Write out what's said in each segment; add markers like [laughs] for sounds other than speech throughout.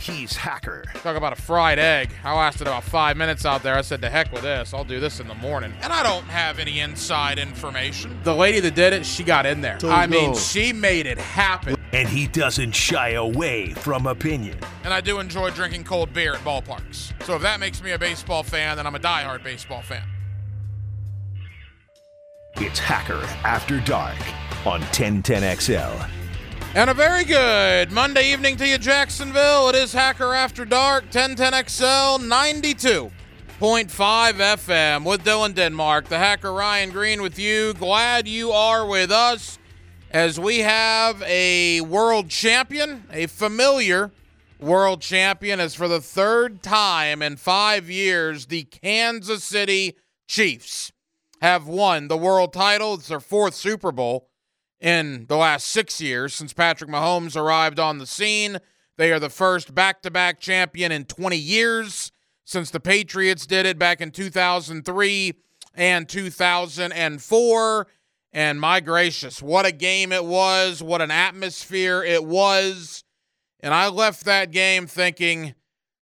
He's Hacker. Talk about a fried egg. I lasted about five minutes out there. I said, to heck with this. I'll do this in the morning. And I don't have any inside information. The lady that did it, she got in there. I mean, she made it happen. And he doesn't shy away from opinion. And I do enjoy drinking cold beer at ballparks. So if that makes me a baseball fan, then I'm a diehard baseball fan. It's Hacker After Dark on 1010XL. And a very good Monday evening to you, Jacksonville. It is Hacker After Dark, 1010XL 92.5 FM with Dylan Denmark. The Hacker Ryan Green with you. Glad you are with us as we have a world champion, a familiar world champion, as for the third time in five years, the Kansas City Chiefs have won the world title. It's their fourth Super Bowl in the last six years since Patrick Mahomes arrived on the scene. They are the first back to back champion in 20 years since the Patriots did it back in 2003 and 2004. And my gracious, what a game it was. What an atmosphere it was. And I left that game thinking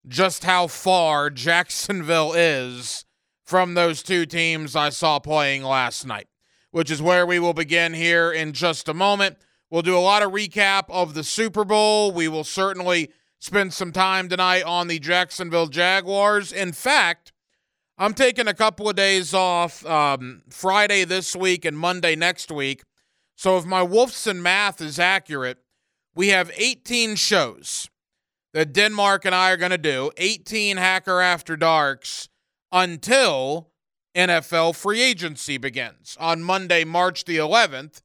just how far [laughs] Jacksonville is from those two teams I saw playing last night which is where we will begin here in just a moment. We'll do a lot of recap of the Super Bowl. We will certainly spend some time tonight on the Jacksonville Jaguars. In fact, I'm taking a couple of days off um, Friday this week and Monday next week. So if my Wolfson math is accurate, we have 18 shows that Denmark and I are going to do, 18 Hacker After Darks until NFL free agency begins on Monday, March the 11th.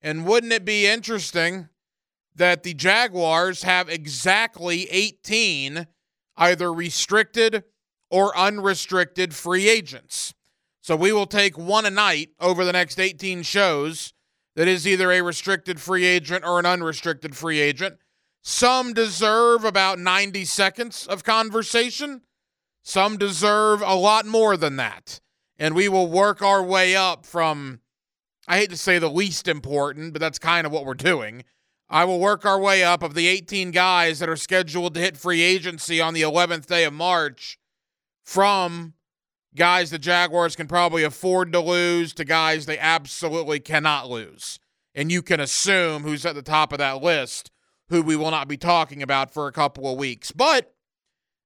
And wouldn't it be interesting that the Jaguars have exactly 18 either restricted or unrestricted free agents? So we will take one a night over the next 18 shows that is either a restricted free agent or an unrestricted free agent. Some deserve about 90 seconds of conversation. Some deserve a lot more than that and we will work our way up from I hate to say the least important, but that's kind of what we're doing. I will work our way up of the 18 guys that are scheduled to hit free agency on the 11th day of March from guys the Jaguars can probably afford to lose to guys they absolutely cannot lose. And you can assume who's at the top of that list, who we will not be talking about for a couple of weeks. But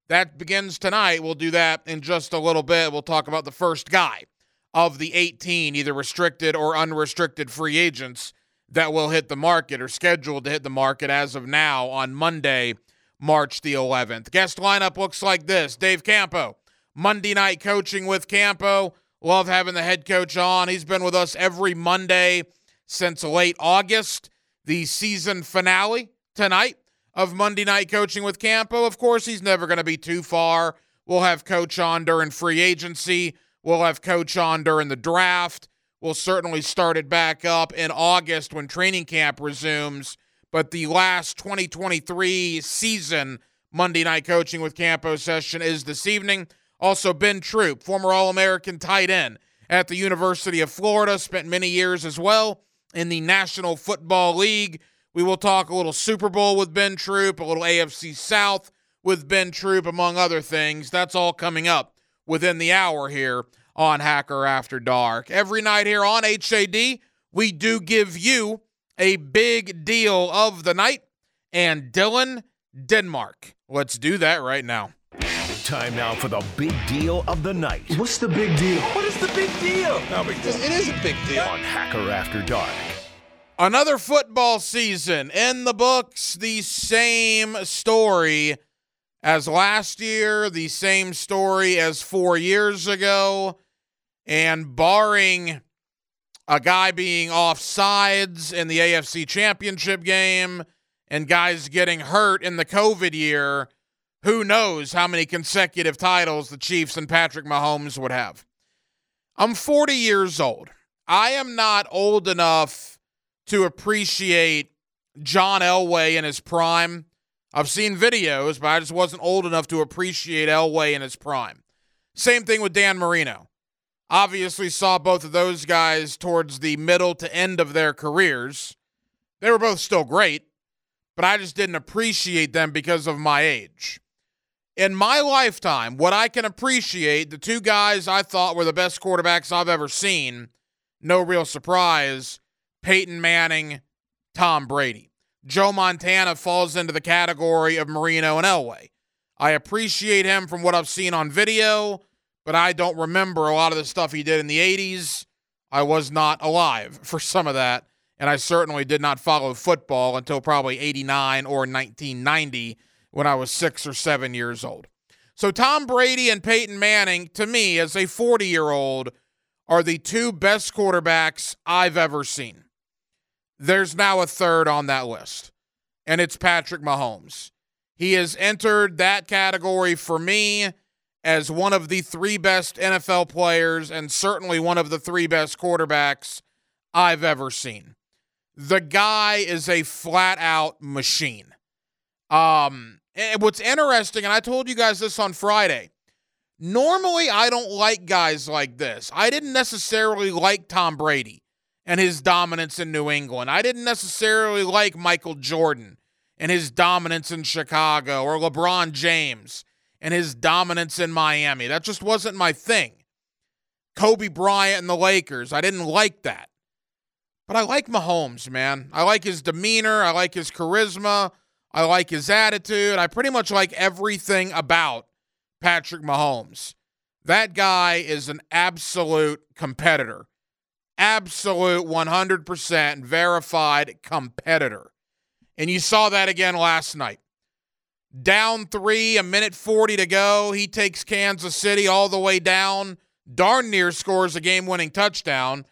that begins tonight. We'll do that in just a little bit. We'll talk about the first guy of the 18, either restricted or unrestricted free agents that will hit the market or scheduled to hit the market as of now on Monday, March the 11th. Guest lineup looks like this Dave Campo, Monday night coaching with Campo. Love having the head coach on. He's been with us every Monday since late August. The season finale tonight of Monday Night Coaching with Campo. Of course, he's never going to be too far. We'll have Coach on during free agency. We'll have Coach on during the draft. We'll certainly start it back up in August when training camp resumes. But the last 2023 season Monday Night Coaching with Campo session is this evening. Also, Ben Troupe, former All American tight end at the University of Florida, spent many years as well in the National Football League we will talk a little Super Bowl with Ben Troupe, a little AFC South with Ben Troupe, among other things. That's all coming up within the hour here on Hacker After Dark. Every night here on HAD, we do give you a big deal of the night and Dylan Denmark. Let's do that right now. Time now for the big deal of the night. What's the big deal? What is the big deal? No big deal. It is a big deal. On Hacker After Dark. Another football season in the books, the same story as last year, the same story as four years ago. And barring a guy being off sides in the AFC championship game and guys getting hurt in the COVID year, who knows how many consecutive titles the Chiefs and Patrick Mahomes would have. I'm 40 years old. I am not old enough to appreciate John Elway in his prime. I've seen videos, but I just wasn't old enough to appreciate Elway in his prime. Same thing with Dan Marino. Obviously, saw both of those guys towards the middle to end of their careers. They were both still great, but I just didn't appreciate them because of my age. In my lifetime, what I can appreciate, the two guys I thought were the best quarterbacks I've ever seen, no real surprise, Peyton Manning, Tom Brady. Joe Montana falls into the category of Marino and Elway. I appreciate him from what I've seen on video, but I don't remember a lot of the stuff he did in the 80s. I was not alive for some of that, and I certainly did not follow football until probably 89 or 1990 when I was six or seven years old. So, Tom Brady and Peyton Manning, to me, as a 40 year old, are the two best quarterbacks I've ever seen. There's now a third on that list, and it's Patrick Mahomes. He has entered that category for me as one of the three best NFL players and certainly one of the three best quarterbacks I've ever seen. The guy is a flat out machine. Um, and what's interesting, and I told you guys this on Friday. Normally, I don't like guys like this. I didn't necessarily like Tom Brady and his dominance in New England. I didn't necessarily like Michael Jordan and his dominance in Chicago or LeBron James and his dominance in Miami. That just wasn't my thing. Kobe Bryant and the Lakers, I didn't like that. But I like Mahomes, man. I like his demeanor. I like his charisma. I like his attitude. I pretty much like everything about Patrick Mahomes. That guy is an absolute competitor. Absolute 100% verified competitor. And you saw that again last night. Down three, a minute 40 to go. He takes Kansas City all the way down. Darn near scores a game winning touchdown,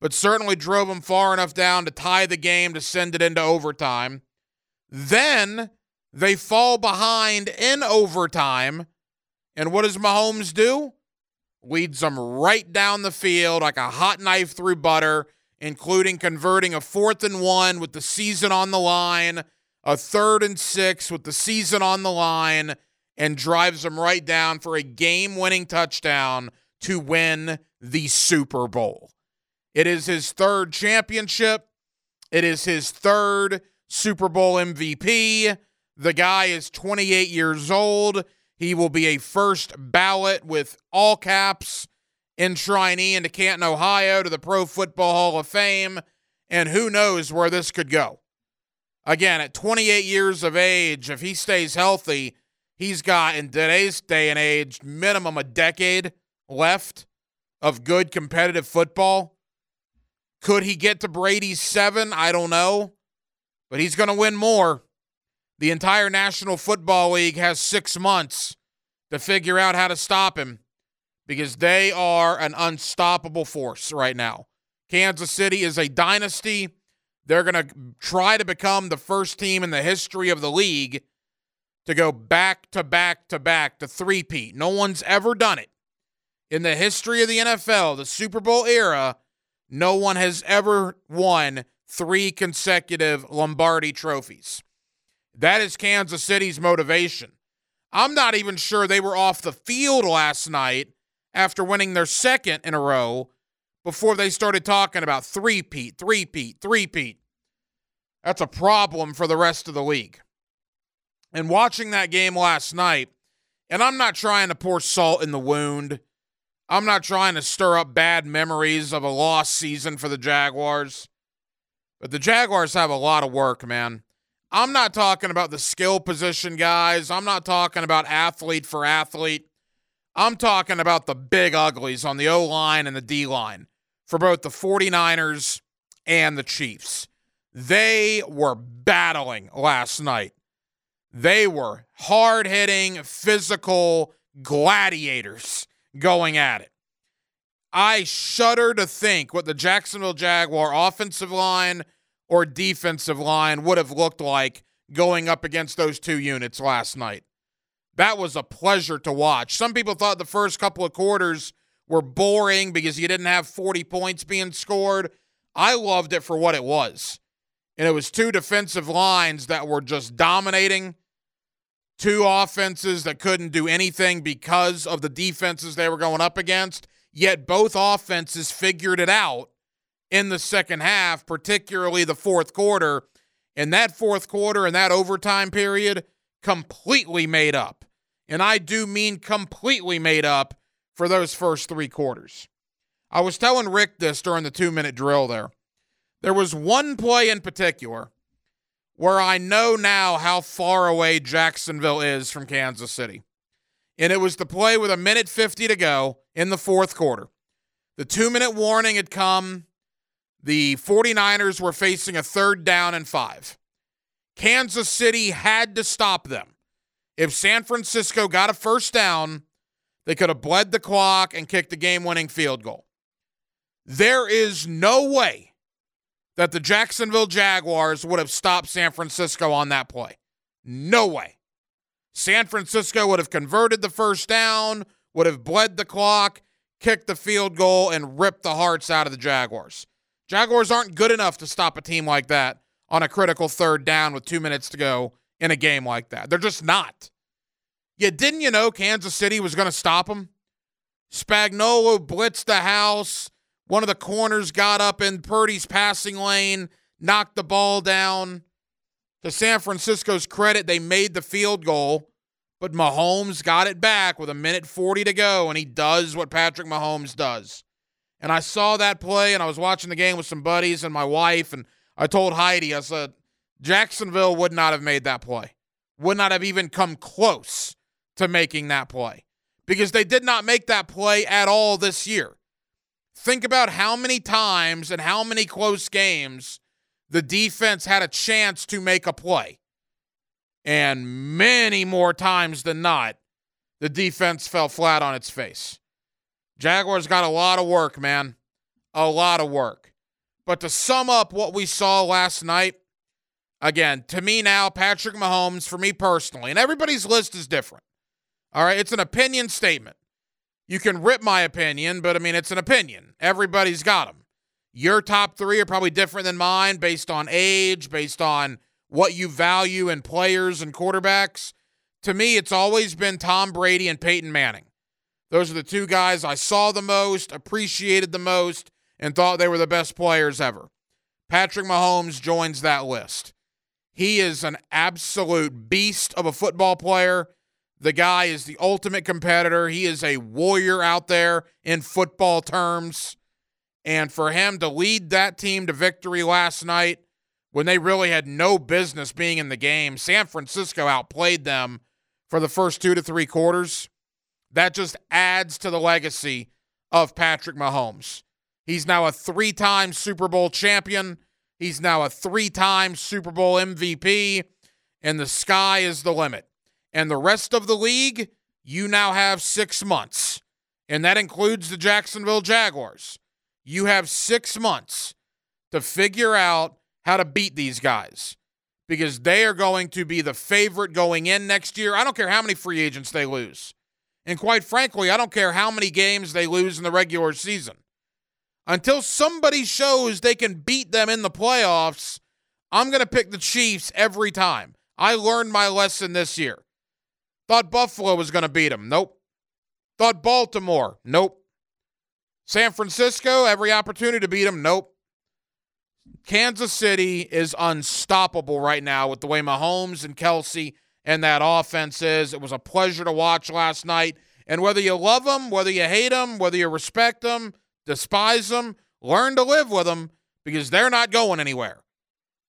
but certainly drove them far enough down to tie the game to send it into overtime. Then they fall behind in overtime. And what does Mahomes do? Leads them right down the field like a hot knife through butter, including converting a fourth and one with the season on the line a third and six with the season on the line and drives them right down for a game winning touchdown to win the Super Bowl. It is his third championship. It is his third Super Bowl MVP. The guy is 28 years old. He will be a first ballot with all caps enshrinee into Canton, Ohio to the Pro Football Hall of Fame. And who knows where this could go. Again, at 28 years of age, if he stays healthy, he's got in today's day and age minimum a decade left of good competitive football. Could he get to Brady's seven? I don't know, but he's going to win more. The entire National Football League has six months to figure out how to stop him because they are an unstoppable force right now. Kansas City is a dynasty. They're going to try to become the first team in the history of the league to go back to back to back to three-peat. No one's ever done it. In the history of the NFL, the Super Bowl era, no one has ever won three consecutive Lombardi trophies. That is Kansas City's motivation. I'm not even sure they were off the field last night after winning their second in a row before they started talking about three-peat, three-peat, three-peat. That's a problem for the rest of the league. And watching that game last night, and I'm not trying to pour salt in the wound. I'm not trying to stir up bad memories of a lost season for the Jaguars. But the Jaguars have a lot of work, man. I'm not talking about the skill position guys. I'm not talking about athlete for athlete. I'm talking about the big uglies on the O line and the D line for both the 49ers and the Chiefs. They were battling last night. They were hard hitting, physical gladiators going at it. I shudder to think what the Jacksonville Jaguar offensive line or defensive line would have looked like going up against those two units last night. That was a pleasure to watch. Some people thought the first couple of quarters were boring because you didn't have 40 points being scored. I loved it for what it was. And it was two defensive lines that were just dominating, two offenses that couldn't do anything because of the defenses they were going up against. Yet both offenses figured it out in the second half, particularly the fourth quarter, in that fourth quarter and that overtime period completely made up. And I do mean completely made up for those first three quarters. I was telling Rick this during the two minute drill there. There was one play in particular where I know now how far away Jacksonville is from Kansas City. And it was the play with a minute 50 to go in the fourth quarter. The two minute warning had come. The 49ers were facing a third down and five. Kansas City had to stop them. If San Francisco got a first down, they could have bled the clock and kicked the game winning field goal. There is no way that the Jacksonville Jaguars would have stopped San Francisco on that play. No way. San Francisco would have converted the first down, would have bled the clock, kicked the field goal, and ripped the hearts out of the Jaguars. Jaguars aren't good enough to stop a team like that on a critical third down with two minutes to go in a game like that. They're just not. Yeah, didn't you know Kansas City was going to stop them? Spagnuolo blitzed the house. One of the corners got up in Purdy's passing lane, knocked the ball down. To San Francisco's credit, they made the field goal, but Mahomes got it back with a minute 40 to go, and he does what Patrick Mahomes does. And I saw that play, and I was watching the game with some buddies and my wife, and I told Heidi, I said, Jacksonville would not have made that play, would not have even come close to making that play because they did not make that play at all this year. Think about how many times and how many close games the defense had a chance to make a play. And many more times than not, the defense fell flat on its face. Jaguars got a lot of work, man. A lot of work. But to sum up what we saw last night, again, to me now, Patrick Mahomes, for me personally, and everybody's list is different. All right, it's an opinion statement. You can rip my opinion, but I mean, it's an opinion. Everybody's got them. Your top three are probably different than mine based on age, based on what you value in players and quarterbacks. To me, it's always been Tom Brady and Peyton Manning. Those are the two guys I saw the most, appreciated the most, and thought they were the best players ever. Patrick Mahomes joins that list. He is an absolute beast of a football player the guy is the ultimate competitor. He is a warrior out there in football terms. And for him to lead that team to victory last night when they really had no business being in the game, San Francisco outplayed them for the first two to three quarters. That just adds to the legacy of Patrick Mahomes. He's now a three time Super Bowl champion. He's now a three time Super Bowl MVP. And the sky is the limit and the rest of the league, you now have six months. And that includes the Jacksonville Jaguars. You have six months to figure out how to beat these guys because they are going to be the favorite going in next year. I don't care how many free agents they lose. And quite frankly, I don't care how many games they lose in the regular season. Until somebody shows they can beat them in the playoffs, I'm going to pick the Chiefs every time. I learned my lesson this year. Thought Buffalo was going to beat them. Nope. Thought Baltimore. Nope. San Francisco, every opportunity to beat them. Nope. Kansas City is unstoppable right now with the way Mahomes and Kelce and that offense is. It was a pleasure to watch last night. And whether you love them, whether you hate them, whether you respect them, despise them, learn to live with them because they're not going anywhere.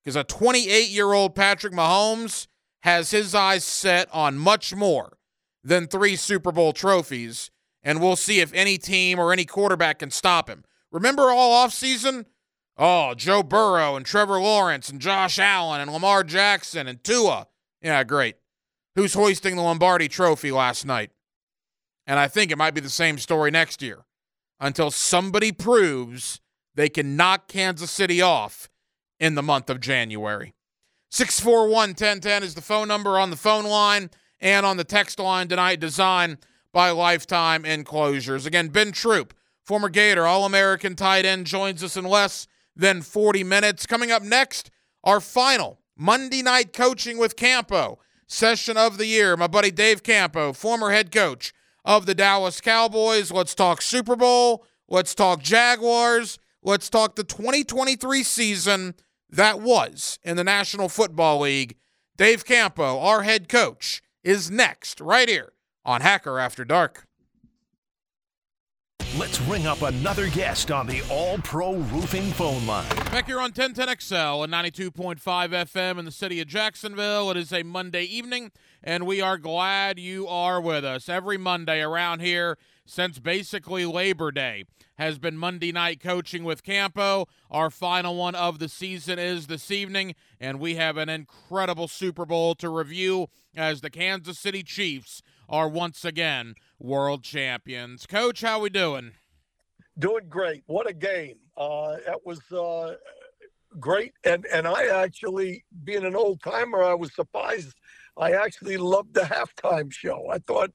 Because a 28 year old Patrick Mahomes has his eyes set on much more than three Super Bowl trophies, and we'll see if any team or any quarterback can stop him. Remember all offseason? Oh, Joe Burrow and Trevor Lawrence and Josh Allen and Lamar Jackson and Tua. Yeah, great. Who's hoisting the Lombardi trophy last night? And I think it might be the same story next year until somebody proves they can knock Kansas City off in the month of January. 641 1010 is the phone number on the phone line and on the text line tonight, designed by Lifetime Enclosures. Again, Ben Troupe, former Gator, All American tight end, joins us in less than 40 minutes. Coming up next, our final Monday night coaching with Campo session of the year. My buddy Dave Campo, former head coach of the Dallas Cowboys. Let's talk Super Bowl. Let's talk Jaguars. Let's talk the 2023 season that was in the National Football League. Dave Campo, our head coach, is next right here on Hacker After Dark. Let's ring up another guest on the All Pro Roofing phone line. Back here on 1010XL and 92.5 FM in the city of Jacksonville. It is a Monday evening, and we are glad you are with us. Every Monday around here since basically Labor Day has been Monday night coaching with Campo. Our final one of the season is this evening, and we have an incredible Super Bowl to review as the Kansas City Chiefs are once again world champions. Coach, how we doing? Doing great. What a game. Uh, that was uh, great. And and I actually, being an old timer, I was surprised. I actually loved the halftime show. I thought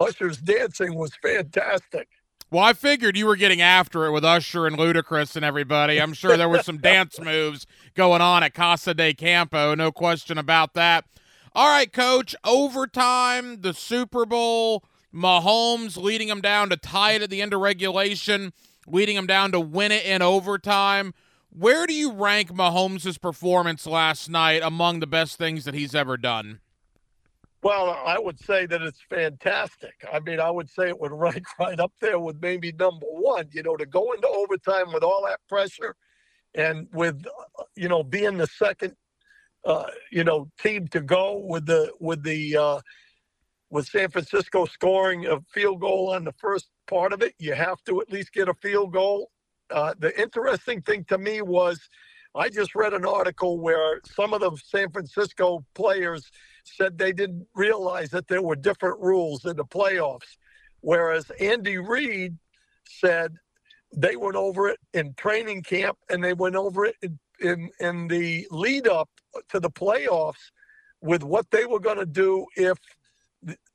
Usher's dancing was fantastic. Well, I figured you were getting after it with Usher and Ludacris and everybody. I'm sure there were some [laughs] dance moves going on at Casa de Campo, no question about that. All right, coach, overtime, the Super Bowl, Mahomes leading them down to tie it at the end of regulation, leading them down to win it in overtime. Where do you rank Mahomes' performance last night among the best things that he's ever done? Well, I would say that it's fantastic. I mean, I would say it would [laughs] rank right up there with maybe number one. You know, to go into overtime with all that pressure and with, you know, being the second, uh, you know, team to go with the with the uh, with San Francisco scoring a field goal on the first part of it, you have to at least get a field goal. Uh, the interesting thing to me was I just read an article where some of the San Francisco players said they didn't realize that there were different rules in the playoffs, whereas Andy Reid said they went over it in training camp and they went over it in, in, in the lead up to the playoffs with what they were going to do if –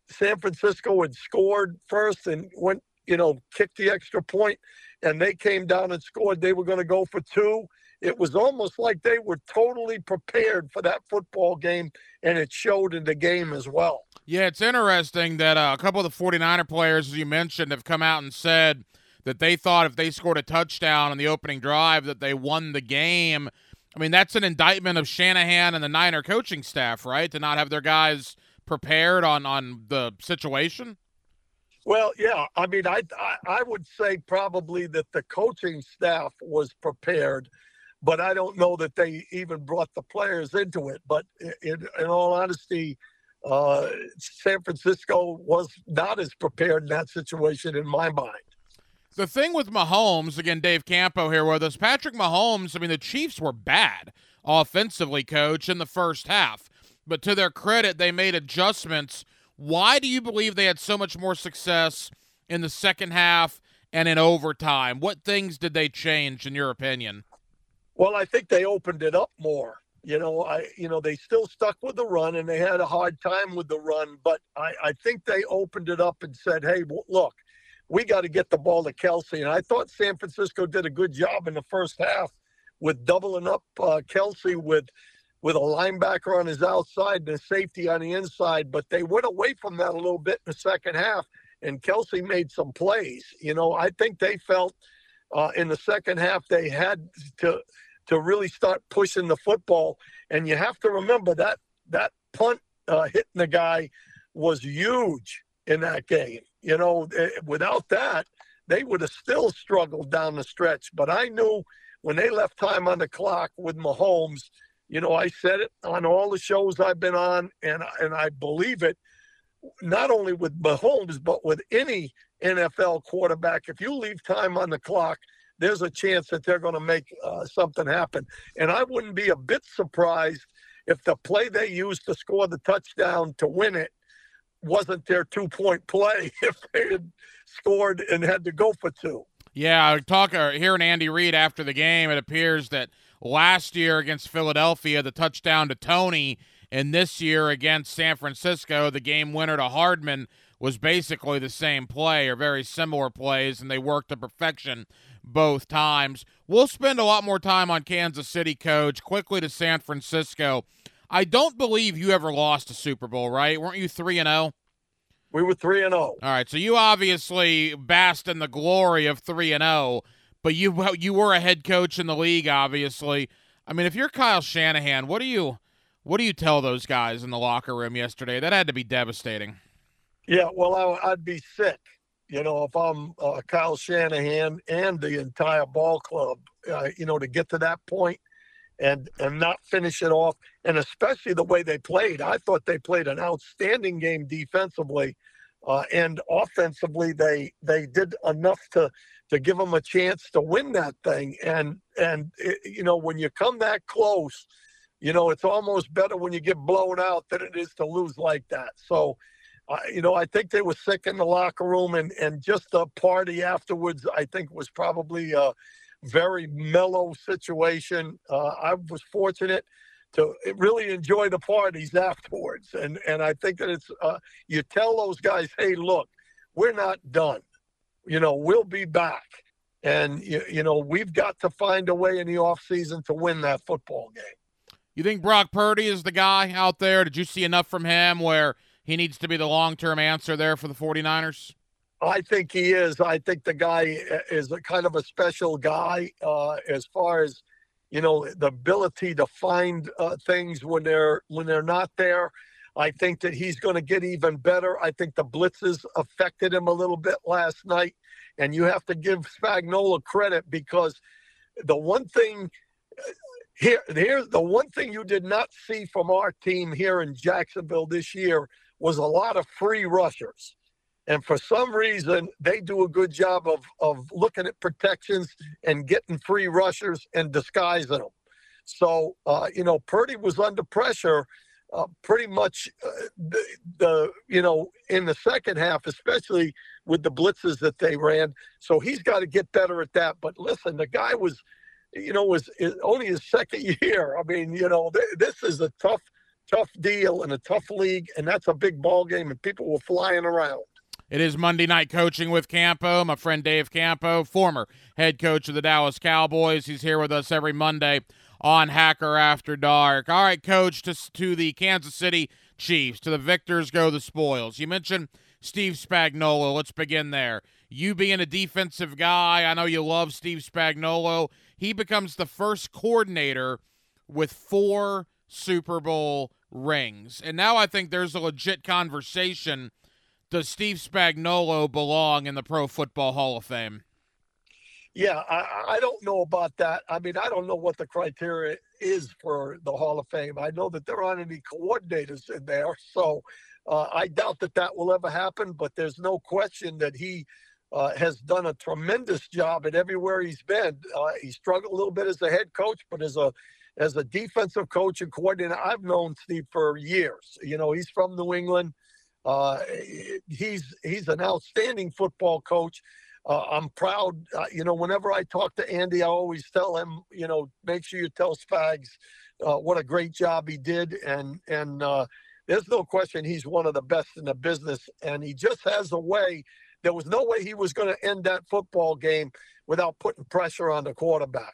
San Francisco had scored first and went, you know, kicked the extra point, and they came down and scored. They were going to go for two. It was almost like they were totally prepared for that football game, and it showed in the game as well. Yeah, it's interesting that uh, a couple of the 49er players, as you mentioned, have come out and said that they thought if they scored a touchdown on the opening drive that they won the game. I mean, that's an indictment of Shanahan and the Niner coaching staff, right? To not have their guys prepared on on the situation? Well, yeah. I mean, I, I, I would say probably that the coaching staff was prepared, but I don't know that they even brought the players into it. But in, in all honesty, uh, San Francisco was not as prepared in that situation in my mind. The thing with Mahomes, again, Dave Campo here with us. Patrick Mahomes, I mean, the Chiefs were bad offensively, coach, in the first half but to their credit, they made adjustments. Why do you believe they had so much more success in the second half and in overtime? What things did they change, in your opinion? Well, I think they opened it up more. You know, I you know they still stuck with the run and they had a hard time with the run, but I, I think they opened it up and said, "Hey, look, we got to get the ball to Kelce." And I thought San Francisco did a good job in the first half with doubling up uh, Kelce with with a linebacker on his outside and a safety on the inside, but they went away from that a little bit in the second half. And Kelce made some plays. You know, I think they felt uh, in the second half they had to to really start pushing the football. And you have to remember that that punt uh, hitting the guy was huge in that game. You know, eh, without that, they would have still struggled down the stretch. But I knew when they left time on the clock with Mahomes you know, I said it on all the shows I've been on, and and I believe it. Not only with Mahomes, but with any NFL quarterback, if you leave time on the clock, there's a chance that they're going to make uh, something happen. And I wouldn't be a bit surprised if the play they used to score the touchdown to win it wasn't their two point play [laughs] if they had scored and had to go for two. Yeah, talk uh, hearing Andy Reid after the game, it appears that last year against Philadelphia, the touchdown to Toney, and this year against San Francisco, the game winner to Hardman was basically the same play or very similar plays, and they worked to perfection both times. We'll spend a lot more time on Kansas City, coach. Quickly to San Francisco. I don't believe you ever lost a Super Bowl, right? Weren't you 3 and 0? We were 3 and 0. All right, so you obviously basked in the glory of 3 and 0 but you you were a head coach in the league, obviously. I mean, if you're Kyle Shanahan, what do you what do you tell those guys in the locker room yesterday? That had to be devastating. Yeah, well, I, would be sick, you know, if I'm uh, Kyle Shanahan and the entire ball club, uh, you know, to get to that point and and not finish it off, and especially the way they played. I thought they played an outstanding game defensively, uh, and offensively they they did enough to to give them a chance to win that thing. And and it, you know, when you come that close, you know, it's almost better when you get blown out than it is to lose like that. So uh, you know, I think they were sick in the locker room, and and just the party afterwards, I think was probably a very mellow situation. Uh, I was fortunate to really enjoy the parties afterwards, and and I think that it's uh, you tell those guys, hey, look, we're not done. You know, we'll be back. And you, you know we've got to find a way in the offseason to win that football game. You think Brock Purdy is the guy out there? Did you see enough from him where he needs to be the long term answer there for the 49ers? I think he is. I think the guy is a kind of a special guy uh, as far as you know the ability to find uh, things when they're when they're not there. I think that he's going to get even better. I think the blitzes affected him a little bit last night, and you have to give Spagnuolo credit because the one thing here, here, the one thing you did not see from our team here in Jacksonville this year was a lot of free rushers. And for some reason, they do a good job of, of looking at protections and getting free rushers and disguising them. So, uh, you know, Purdy was under pressure uh, pretty much uh, the, the, you know, in the second half, especially with the blitzes that they ran. So he's got to get better at that. But listen, the guy was, you know, was only his second [laughs] year. I mean, you know, th- this is a tough tough deal and a tough league, and that's a big ball game, and people were flying around. It is Monday night coaching with Campo, my friend Dave Campo, former head coach of the Dallas Cowboys. He's here with us every Monday on Hacker After Dark. All right, coach, to, to the Kansas City Chiefs, to the victors go the spoils. You mentioned Steve Spagnuolo. Let's begin there. You being a defensive guy, I know you love Steve Spagnuolo. He becomes the first coordinator with four Super Bowl rings. And now I think there's a legit conversation does Steve Spagnuolo belong in the Pro Football Hall of Fame? Yeah, I, I don't know about that. I mean, I don't know what the criteria is for the Hall of Fame. I know that there aren't any coordinators in there, so uh, I doubt that that will ever happen. But there's no question that he uh, has done a tremendous job at everywhere he's been. Uh, he struggled a little bit as a head coach, but as a as a defensive coach and coordinator, I've known Steve for years. You know, he's from New England. Uh, he's he's an outstanding football coach. Uh, I'm proud. Uh, you know, whenever I talk to Andy, I always tell him, you know, make sure you tell Spags uh, what a great job he did, and and uh, there's no question he's one of the best in the business, and he just has a way. There was no way he was going to end that football game without putting pressure on the quarterback.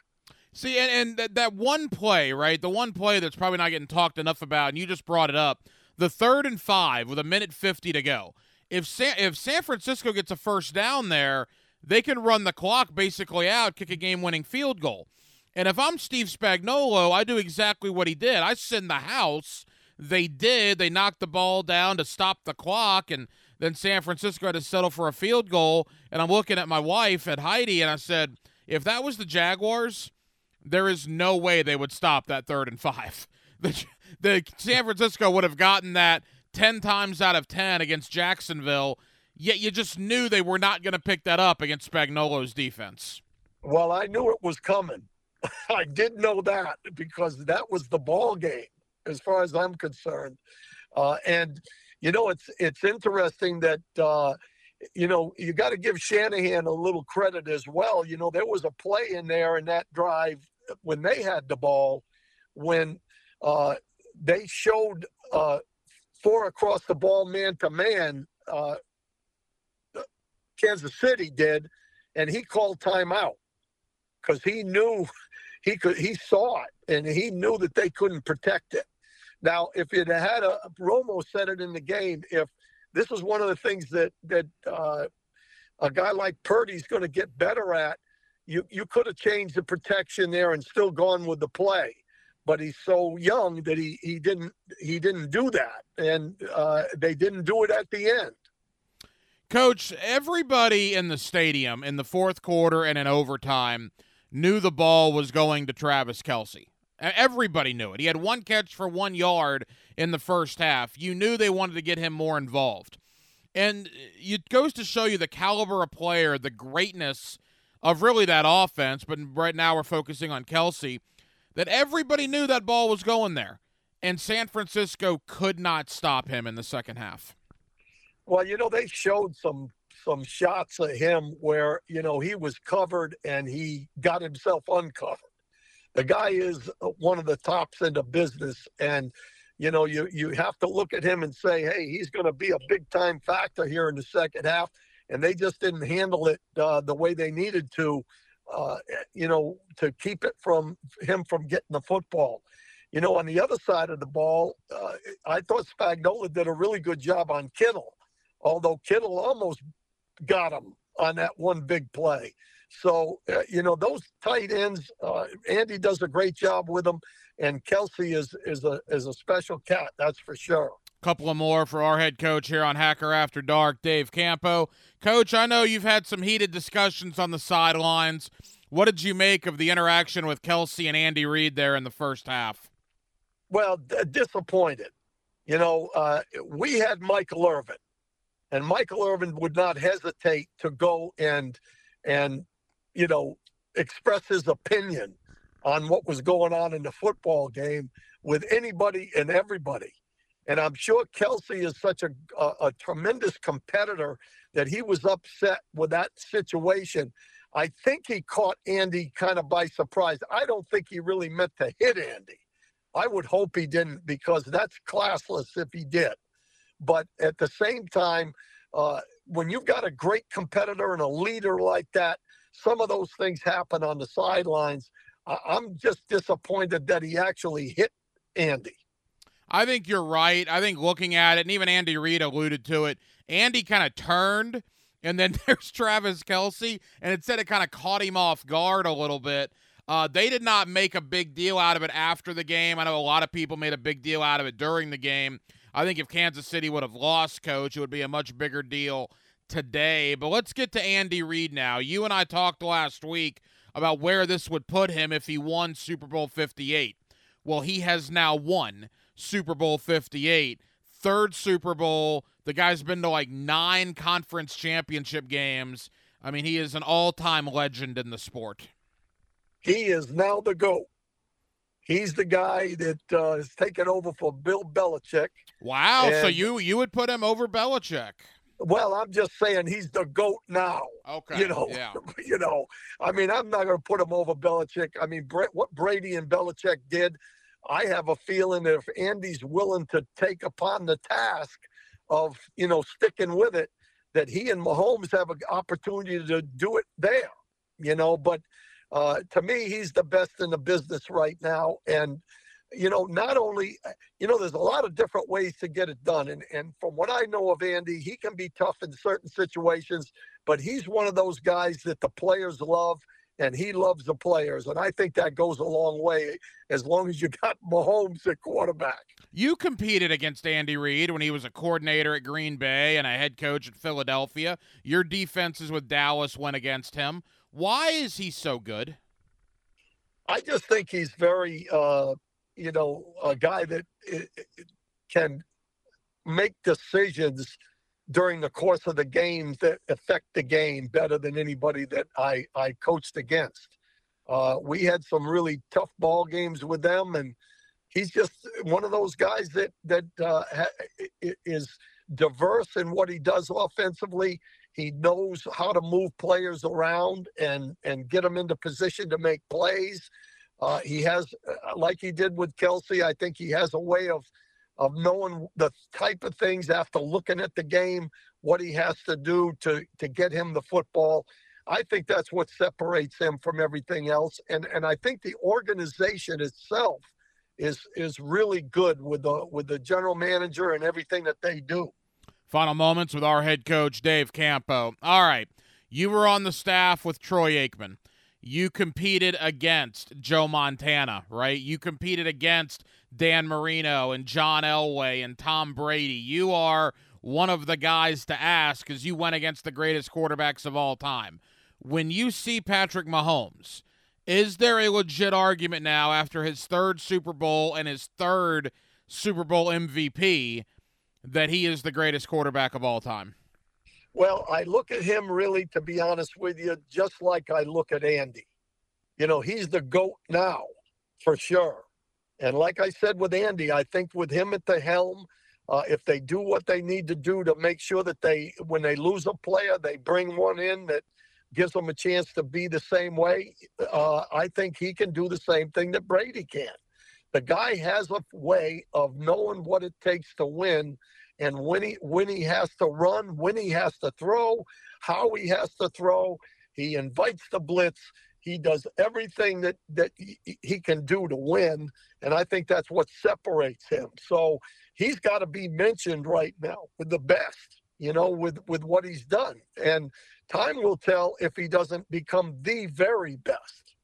See, and, and that, that one play, right? The one play that's probably not getting talked enough about, and you just brought it up. The third and five with a minute 50 to go. If San, if San Francisco gets a first down there, they can run the clock basically out, kick a game winning field goal. And if I'm Steve Spagnuolo, I do exactly what he did. I send the house. They did. They knocked the ball down to stop the clock, and then San Francisco had to settle for a field goal. And I'm looking at my wife, at Heidi, and I said, if that was the Jaguars, there is no way they would stop that third and five. [laughs] The, the San Francisco would have gotten that 10 times out of 10 against Jacksonville, yet you just knew they were not going to pick that up against Spagnuolo's defense. Well, I knew it was coming. [laughs] I did know that because that was the ball game as far as I'm concerned. Uh, and you know, it's it's interesting that uh, you know you got to give Shanahan a little credit as well. You know, there was a play in there in that drive when they had the ball, when uh, they showed uh, four across the ball man to man, uh, Kansas City did, and he called timeout because he knew he could he saw it and he knew that they couldn't protect it. Now, if it had a Romo said it in the game, if this is one of the things that that uh, a guy like Purdy's going to get better at you you could have changed the protection there and still gone with the play. But he's so young that he he didn't he didn't do that, and uh, they didn't do it at the end. Coach, everybody in the stadium in the fourth quarter and in overtime knew the ball was going to Travis Kelce. Everybody knew it. He had one catch for one yard in the first half. You knew they wanted to get him more involved. And it goes to show you the caliber of player, the greatness of really that offense. But right now we're focusing on Kelce, that everybody knew that ball was going there. And San Francisco could not stop him in the second half. Well, you know, they showed some some shots of him where, you know, he was covered and he got himself uncovered. The guy is one of the tops in the business and you know, you you have to look at him and say, hey, he's going to be a big time factor here in the second half. And they just didn't handle it uh, the way they needed to, uh, you know, to keep it from him from getting the football. You know, on the other side of the ball, uh, I thought Spagnuolo did a really good job on Kittle, although Kittle almost got him on that one big play. So, uh, you know, those tight ends, uh, Andy does a great job with them and Kelce is is a is a special cat, that's for sure. Couple of more for our head coach here on Hacker After Dark, Dave Campo. Coach, I know you've had some heated discussions on the sidelines. What did you make of the interaction with Kelce and Andy Reid there in the first half? Well, d- disappointed. You know, uh, we had Michael Irvin, and Michael Irvin would not hesitate to go and and you know express his opinion on what was going on in the football game with anybody and everybody. And I'm sure Kelce is such a, a, a, tremendous competitor that he was upset with that situation. I think he caught Andy kind of by surprise. I don't think he really meant to hit Andy. I would hope he didn't because that's classless if he did. But at the same time, uh, when you've got a great competitor and a leader like that, some of those things happen on the sidelines I'm just disappointed that he actually hit Andy. I think you're right. I think looking at it, and even Andy Reid alluded to it, Andy kind of turned, and then [laughs] there's Travis Kelce, and it said it kind of caught him off guard a little bit. Uh, they did not make a big deal out of it after the game. I know a lot of people made a big deal out of it during the game. I think if Kansas City would have lost, coach, it would be a much bigger deal today. But let's get to Andy Reid now. You and I talked last week about where this would put him if he won Super Bowl 58. Well, he has now won Super Bowl 58, third Super Bowl. The guy's been to like nine conference championship games. I mean, he is an all time legend in the sport. He is now the GOAT. He's the guy that uh, is taking over for Bill Belichick. Wow. And so you you would put him over Belichick. Well, I'm just saying he's the goat now. Okay. You know, yeah. [laughs] you know. I mean, I'm not going to put him over Belichick. I mean, what Brady and Belichick did, I have a feeling that if Andy's willing to take upon the task of you know sticking with it, that he and Mahomes have an opportunity to do it there. You know, but uh, to me, he's the best in the business right now, and you know, not only, uh, you know, there's a lot of different ways to get it done. And, and from what I know of Andy, he can be tough in certain situations, but he's one of those guys that the players love and he loves the players. And I think that goes a long way as long as you got [laughs] Mahomes at quarterback. You competed against Andy Reid when he was a coordinator at Green Bay and a head coach at Philadelphia. Your defenses with Dallas went against him. Why is he so good? I just think he's very uh, you know, a guy that can make decisions during the course of the games that affect the game better than anybody that I, I coached against. Uh, we had some really tough ball games with them, and he's just one of those guys that that uh, ha- is diverse in what he does offensively. He knows how to move players around and and get them into position to make plays. Uh, he has, uh, like he did with Kelce, I think he has a way of of knowing the type of things after looking at the game, what he has to do to to get him the football. I think that's what separates him from everything else, and and I think the organization itself is is really good with the with the general manager and everything that they do. Final moments with our head coach Dave Campo. All right, you were on the staff with Troy Aikman. you competed against Joe Montana, right? You competed against Dan Marino and John Elway and Tom Brady. You are one of the guys to ask because you went against the greatest quarterbacks of all time. When you see Patrick Mahomes, is there a legit argument now after his third Super Bowl and his third Super Bowl MVP that he is the greatest quarterback of all time? Well, I look at him really, to be honest with you, just like I look at Andy. You know, he's the GOAT now, for sure. And like I said with Andy, I think with him at the helm, uh, if they do what they need to do to make sure that they, when they lose a player, they bring one in that gives them a chance to be the same way. Uh, I think he can do the same thing that Brady can. The guy has a way of knowing what it takes to win and when he when he has to run, when he has to throw, how he has to throw. He invites the blitz. He does everything that that he, he can do to win, and I think that's what separates him. So he's got to be mentioned right now with the best, you know, with with what he's done. And time will tell if he doesn't become the very best.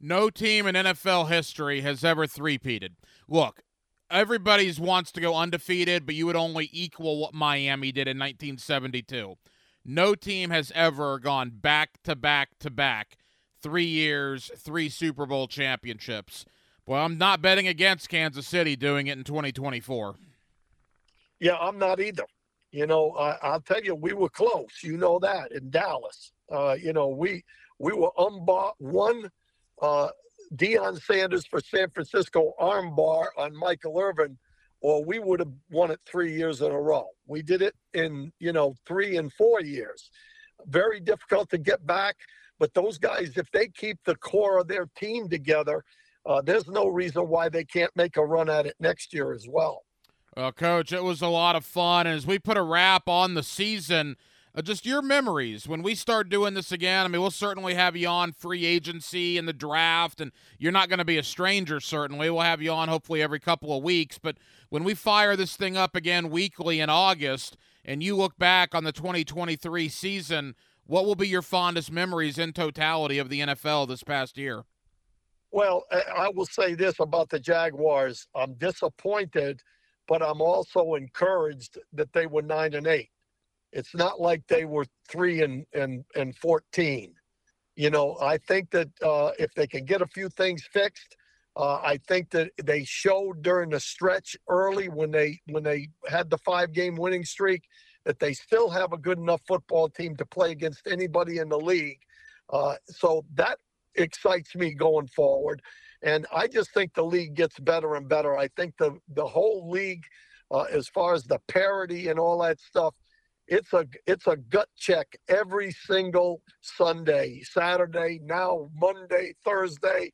No team in NFL history has ever three-peated. Look, everybody's wants to go undefeated, but you would only equal what Miami did in 1972. No team has ever gone back to back to back, three years, three Super Bowl championships. Well, I'm not betting against Kansas City doing it in 2024. Yeah, I'm not either. You know, I, will tell you, we were close. You know that in Dallas. Uh, you know, we we were unbar one uh, Deion Sanders for San Francisco armbar on Michael Irvin, or we would have won it three years in a row. We did it in, you know, three and four years. Very difficult to get back. But those guys, if they keep the core of their team together, uh, there's no reason why they can't make a run at it next year as well. Well, Coach, it was a lot of fun. And as we put a wrap on the season, uh, just your memories when we start doing this again. I mean, we'll certainly have you on free agency and the draft, and you're not going to be a stranger, certainly. We'll have you on hopefully every couple of weeks. But when we fire this thing up again weekly in August, and you look back on the 2023 season, what will be your fondest memories in totality of the NFL this past year? Well, I will say this about the Jaguars. I'm disappointed, but I'm also encouraged that they were 9 and 8 it's not like they were three and and and fourteen. You know, I think that uh, if they can get a few things fixed, uh, I think that they showed during the stretch early when they when they had the five game winning streak that they still have a good enough football team to play against anybody in the league. Uh, so that excites me going forward. And I just think the league gets better and better. I think the the whole league, uh, as far as the parity and all that stuff, it's a it's a gut check every single Sunday, Saturday, now Monday, Thursday.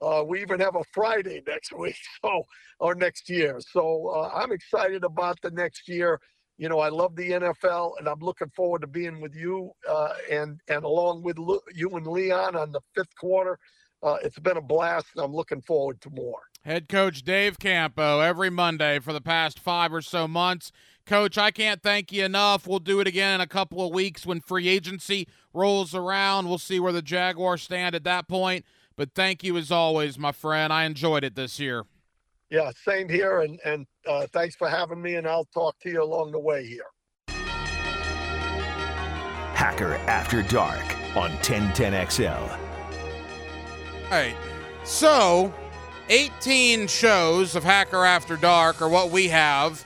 Uh, we even have a Friday [laughs] next week, so or next year. So uh, I'm excited about the next year. You know, I love the NFL, and I'm looking forward to being with you uh, and and along with you and Leon on the fifth quarter. Uh, it's been a blast, and I'm looking forward to more. Head coach Dave Campo every Monday for the past five or so months. Coach, I can't thank you enough. We'll do it again in a couple of weeks when free agency rolls around. We'll see where the Jaguars stand at that point. But thank you as always, my friend. I enjoyed it this year. Yeah, same here. And, and uh, thanks for having me, and I'll talk to you along the way here. Hacker After Dark on 1010XL. All right. So, 18 shows of Hacker After Dark are what we have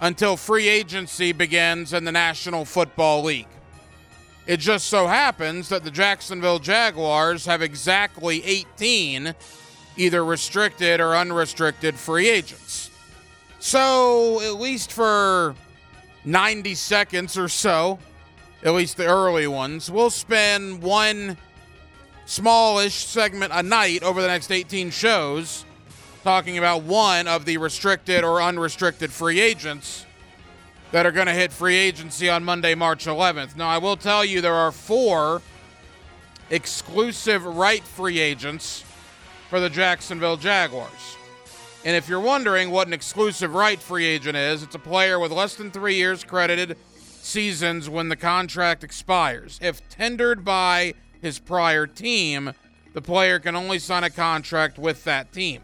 until free agency begins in the National Football League. It just so happens that the Jacksonville Jaguars have exactly 18 either restricted or unrestricted free agents. So, at least for 90 seconds or so, at least the early ones, we'll spend one smallish segment a night over the next 18 shows talking about one of the restricted or unrestricted free agents that are going to hit free agency on Monday, March 11th. Now, I will tell you there are four exclusive right free agents for the Jacksonville Jaguars. And if you're wondering what an exclusive right free agent is, it's a player with less than three years credited seasons when the contract expires. If tendered by his prior team, the player can only sign a contract with that team.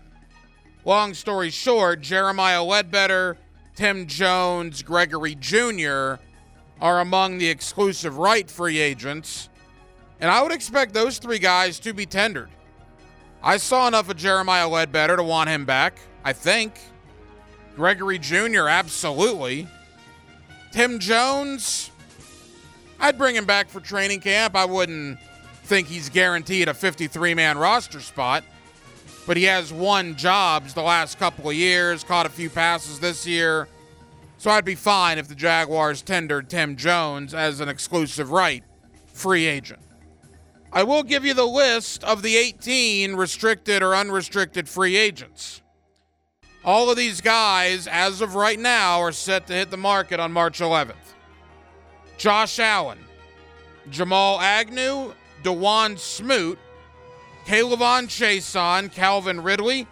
Long story short, Jeremiah Ledbetter, Tim Jones, Gregory Jr. are among the exclusive right free agents, and I would expect those three guys to be tendered. I saw enough of Jeremiah Ledbetter to want him back, I think. Gregory Jr., absolutely. Tim Jones, I'd bring him back for training camp. I wouldn't think he's guaranteed a 53 man roster spot, but he has won jobs the last couple of years, caught a few passes this year. So I'd be fine if the Jaguars tendered Tim Jones as an exclusive right free agent. I will give you the list of the 18 restricted or unrestricted free agents. All of these guys, as of right now, are set to hit the market on March 11th. Josh Allen, Jamal Agnew, Dawuane Smoot, K'Lavon Chaisson, Calvin Ridley,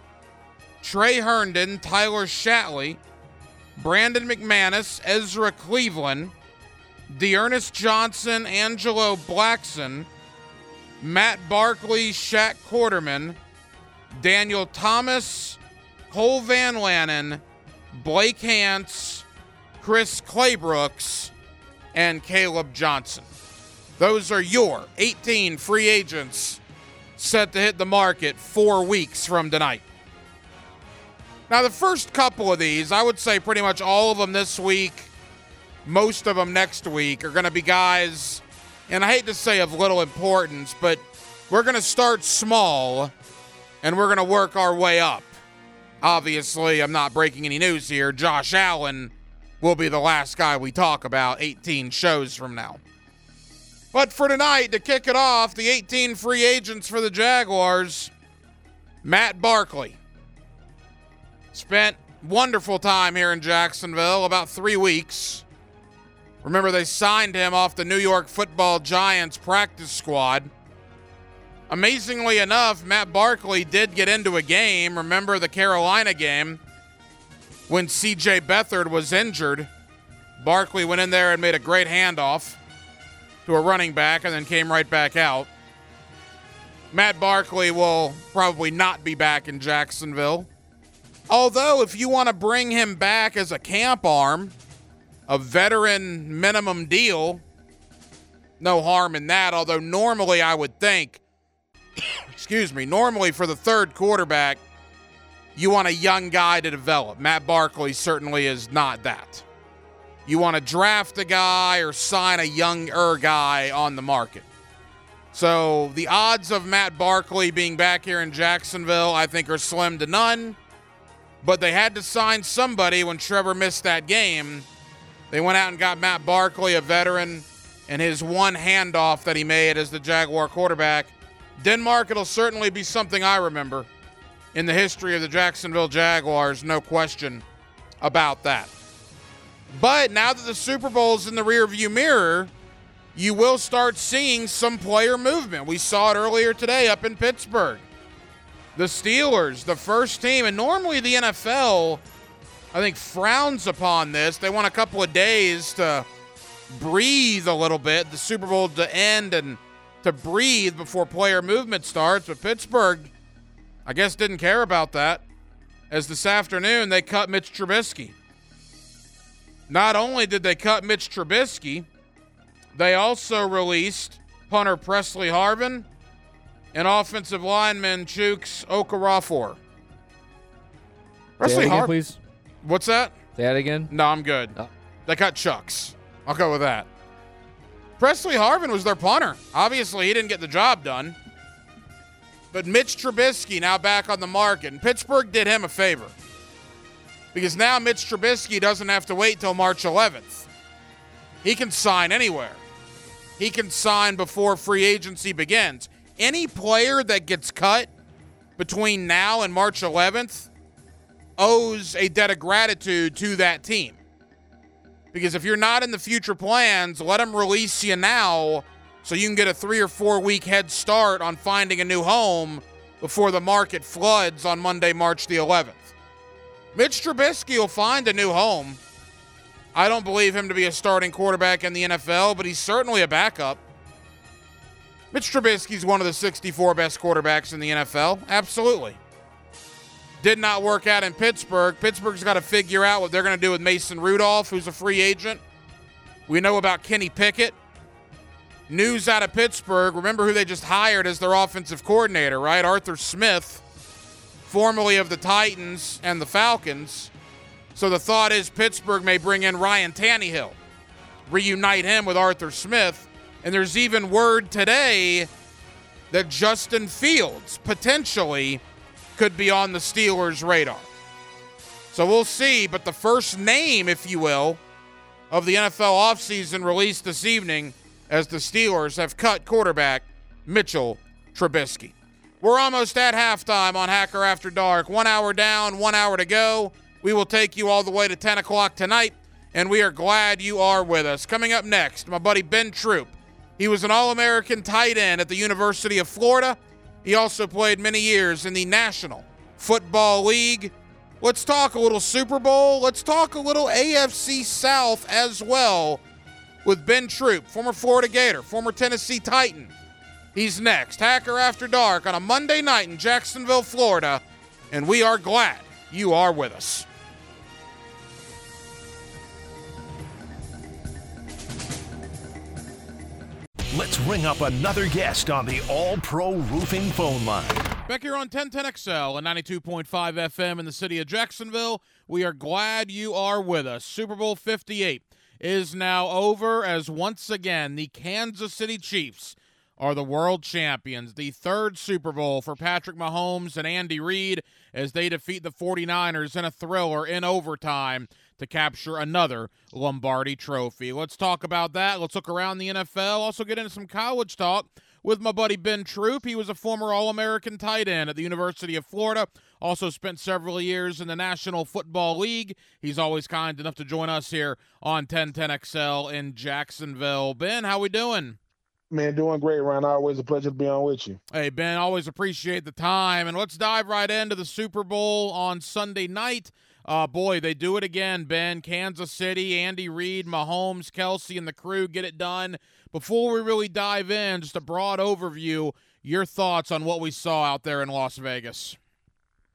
Tre Herndon, Tyler Shatley, Brandon McManus, Ezra Cleveland, D'Ernest Johnson, Angelo Blackson, Matt Barkley, Shaq Quarterman, Daniel Thomas, Cole Van Lanen, Blake Hance, Chris Claybrooks, and Caleb Johnson. Those are your 18 free agents set to hit the market four weeks from tonight. Now, the first couple of these, I would say pretty much all of them this week, most of them next week, are going to be guys, and I hate to say of little importance, but we're going to start small and we're going to work our way up. Obviously, I'm not breaking any news here. Josh Allen will be the last guy we talk about 18 shows from now. But for tonight, to kick it off, the 18 free agents for the Jaguars, Matt Barkley. Spent wonderful time here in Jacksonville, about three weeks. Remember, they signed him off the New York football Giants practice squad. Amazingly enough, Matt Barkley did get into a game. Remember the Carolina game when CJ Beathard was injured? Barkley went in there and made a great handoff to a running back and then came right back out. Matt Barkley will probably not be back in Jacksonville. Although, if you want to bring him back as a camp arm, a veteran minimum deal, no harm in that. Although, normally I would think, [coughs] excuse me, normally for the third quarterback, you want a young guy to develop. Matt Barkley certainly is not that. You want to draft a guy or sign a younger guy on the market. So the odds of Matt Barkley being back here in Jacksonville, I think, are slim to none. But they had to sign somebody when Trevor missed that game. They went out and got Matt Barkley, a veteran, and his one handoff that he made as the Jaguar quarterback. Denmark, it'll certainly be something I remember in the history of the Jacksonville Jaguars, no question about that. But now that the Super Bowl's in the rearview mirror, you will start seeing some player movement. We saw it earlier today up in Pittsburgh. The Steelers, the first team, and normally the NFL, I think, frowns upon this. They want a couple of days to breathe a little bit, the Super Bowl to end and to breathe before player movement starts. But Pittsburgh, I guess, didn't care about that. As this afternoon, they cut Mitch Trubisky. Not only did they cut Mitch Trubisky, they also released punter Pressley Harvin and offensive lineman Chuks Okorafor. Say that Pressley again, Harvin. please. What's that? Say that again. No, I'm good. Oh. They cut Chuks. I'll go with that. Pressley Harvin was their punter. Obviously, he didn't get the job done. But Mitch Trubisky now back on the market, and Pittsburgh did him a favor. Because now Mitch Trubisky doesn't have to wait till March 11th. He can sign anywhere. He can sign before free agency begins. Any player that gets cut between now and March 11th owes a debt of gratitude to that team. Because if you're not in the future plans, let them release you now so you can get a three or four week head start on finding a new home before the market floods on Monday, March the 11th. Mitch Trubisky will find a new home. I don't believe him to be a starting quarterback in the NFL, but he's certainly a backup. Mitch Trubisky's one of the 64 best quarterbacks in the NFL. Absolutely. Did not work out in Pittsburgh. Pittsburgh's got to figure out what they're going to do with Mason Rudolph, who's a free agent. We know about Kenny Pickett. News out of Pittsburgh. Remember who they just hired as their offensive coordinator, right? Arthur Smith, formerly of the Titans and the Falcons. So the thought is Pittsburgh may bring in Ryan Tannehill, reunite him with Arthur Smith. And there's even word today that Justin Fields potentially could be on the Steelers' radar. So we'll see. But the first name, if you will, of the NFL offseason released this evening as the Steelers have cut quarterback Mitchell Trubisky. We're almost at halftime on Hacker After Dark. One hour down, one hour to go. We will take you all the way to 10 o'clock tonight, and we are glad you are with us. Coming up next, my buddy Ben Troupe. He was an All American tight end at the University of Florida. He also played many years in the National Football League. Let's talk a little Super Bowl. Let's talk a little AFC South as well with Ben Troupe, former Florida Gator, former Tennessee Titan. He's next. Hacker After Dark on a Monday night in Jacksonville, Florida. And we are glad you are with us. Let's ring up another guest on the All Pro Roofing phone line. Back here on 1010XL and 92.5 FM in the city of Jacksonville, we are glad you are with us. Super Bowl 58 is now over as once again the Kansas City Chiefs are the world champions. The third Super Bowl for Patrick Mahomes and Andy Reid as they defeat the 49ers in a thriller in overtime to capture another Lombardi trophy. Let's talk about that. Let's look around the NFL. Also get into some college talk with my buddy Ben Troupe. He was a former All American tight end at the University of Florida. Also spent several years in the National Football League. He's always kind enough to join us here on 1010XL in Jacksonville. Ben, how we doing? Man, doing great, Ryan. Always a pleasure to be on with you. Hey, Ben, always appreciate the time. And let's dive right into the Super Bowl on Sunday night. Uh, boy, they do it again, Ben. Kansas City, Andy Reid, Mahomes, Kelce, and the crew get it done. Before we really dive in, just a broad overview, your thoughts on what we saw out there in Las Vegas.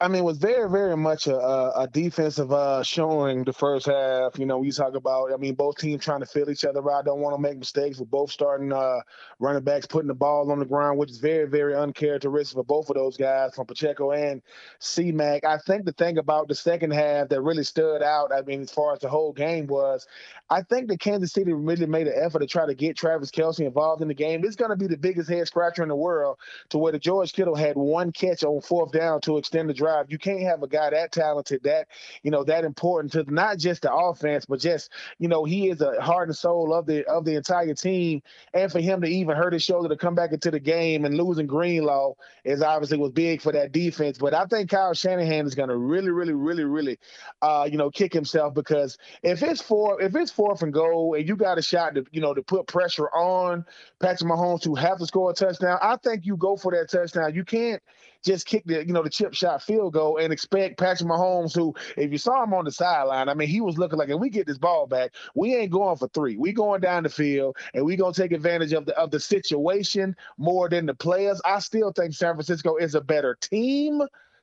I mean, it was very, very much a, a defensive uh, showing the first half. You know, we talk about, I mean, both teams trying to fill each other out, don't want to make mistakes. We're both starting uh, running backs putting the ball on the ground, which is very, very uncharacteristic for both of those guys, from Pacheco and C-Mac. I think the thing about the second half that really stood out, I mean, as far as the whole game was, I think that Kansas City really made an effort to try to get Travis Kelce involved in the game. It's going to be the biggest head scratcher in the world to where the George Kittle had one catch on fourth down to extend the drive drive. You can't have a guy that talented, that you know, that important to not just the offense, but just you know, he is a heart and soul of the of the entire team. And for him to even hurt his shoulder to come back into the game and losing Greenlaw is obviously was big for that defense. But I think Kyle Shanahan is going to really, really, really, really, uh, you know, kick himself because if it's four, if it's fourth and goal, and you got a shot to you know to put pressure on Patrick Mahomes to have to score a touchdown, I think you go for that touchdown. You can't just kick the you know the chip shot field goal and expect Patrick Mahomes, who if you saw him on the sideline, I mean he was looking like if we get this ball back, we ain't going for three. We going down the field and we gonna take advantage of the of the situation more than the players. I still think San Francisco is a better team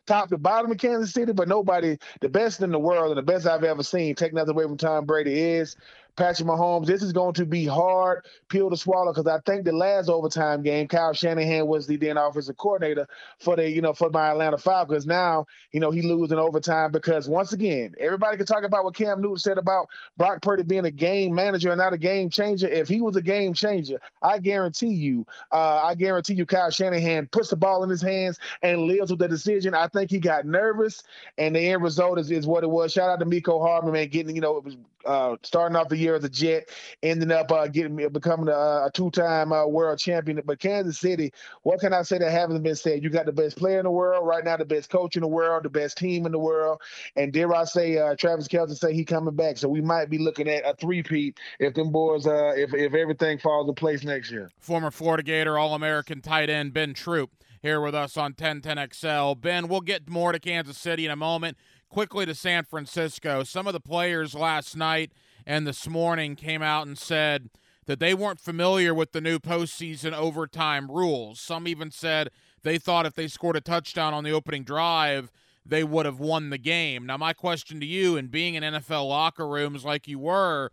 top to bottom of Kansas City, but nobody, the best in the world and the best I've ever seen, take nothing away from Tom Brady, is Patrick Mahomes. This is going to be hard pill to swallow because I think the last overtime game, Kyle Shanahan was the then offensive coordinator for the, you know, for my Atlanta Falcons. Now, you know, he losing overtime because once again, everybody can talk about what Cam Newton said about Brock Purdy being a game manager and not a game changer. If he was a game changer, I guarantee you, uh, I guarantee you, Kyle Shanahan puts the ball in his hands and lives with the decision. I think he got nervous, and the end result is, is what it was. Shout out to Mecole Hardman, man, getting you know, it was uh, starting off the year as a Jet, ending up uh, getting becoming a, a two-time uh, world champion. But Kansas City, what can I say that hasn't been said? You got the best player in the world right now, the best coach in the world, the best team in the world, and dare I say, uh, Travis Kelce say he coming back. So we might be looking at a three-peat if them boys, uh, if if everything falls in place next year. Former Florida Gator All-American tight end Ben Troupe here with us on 1010XL. Ben, we'll get more to Kansas City in a moment quickly to San Francisco. Some of the players last night and this morning came out and said that they weren't familiar with the new postseason overtime rules. Some even said they thought if they scored a touchdown on the opening drive, they would have won the game. Now, my question to you, and being in NFL locker rooms like you were,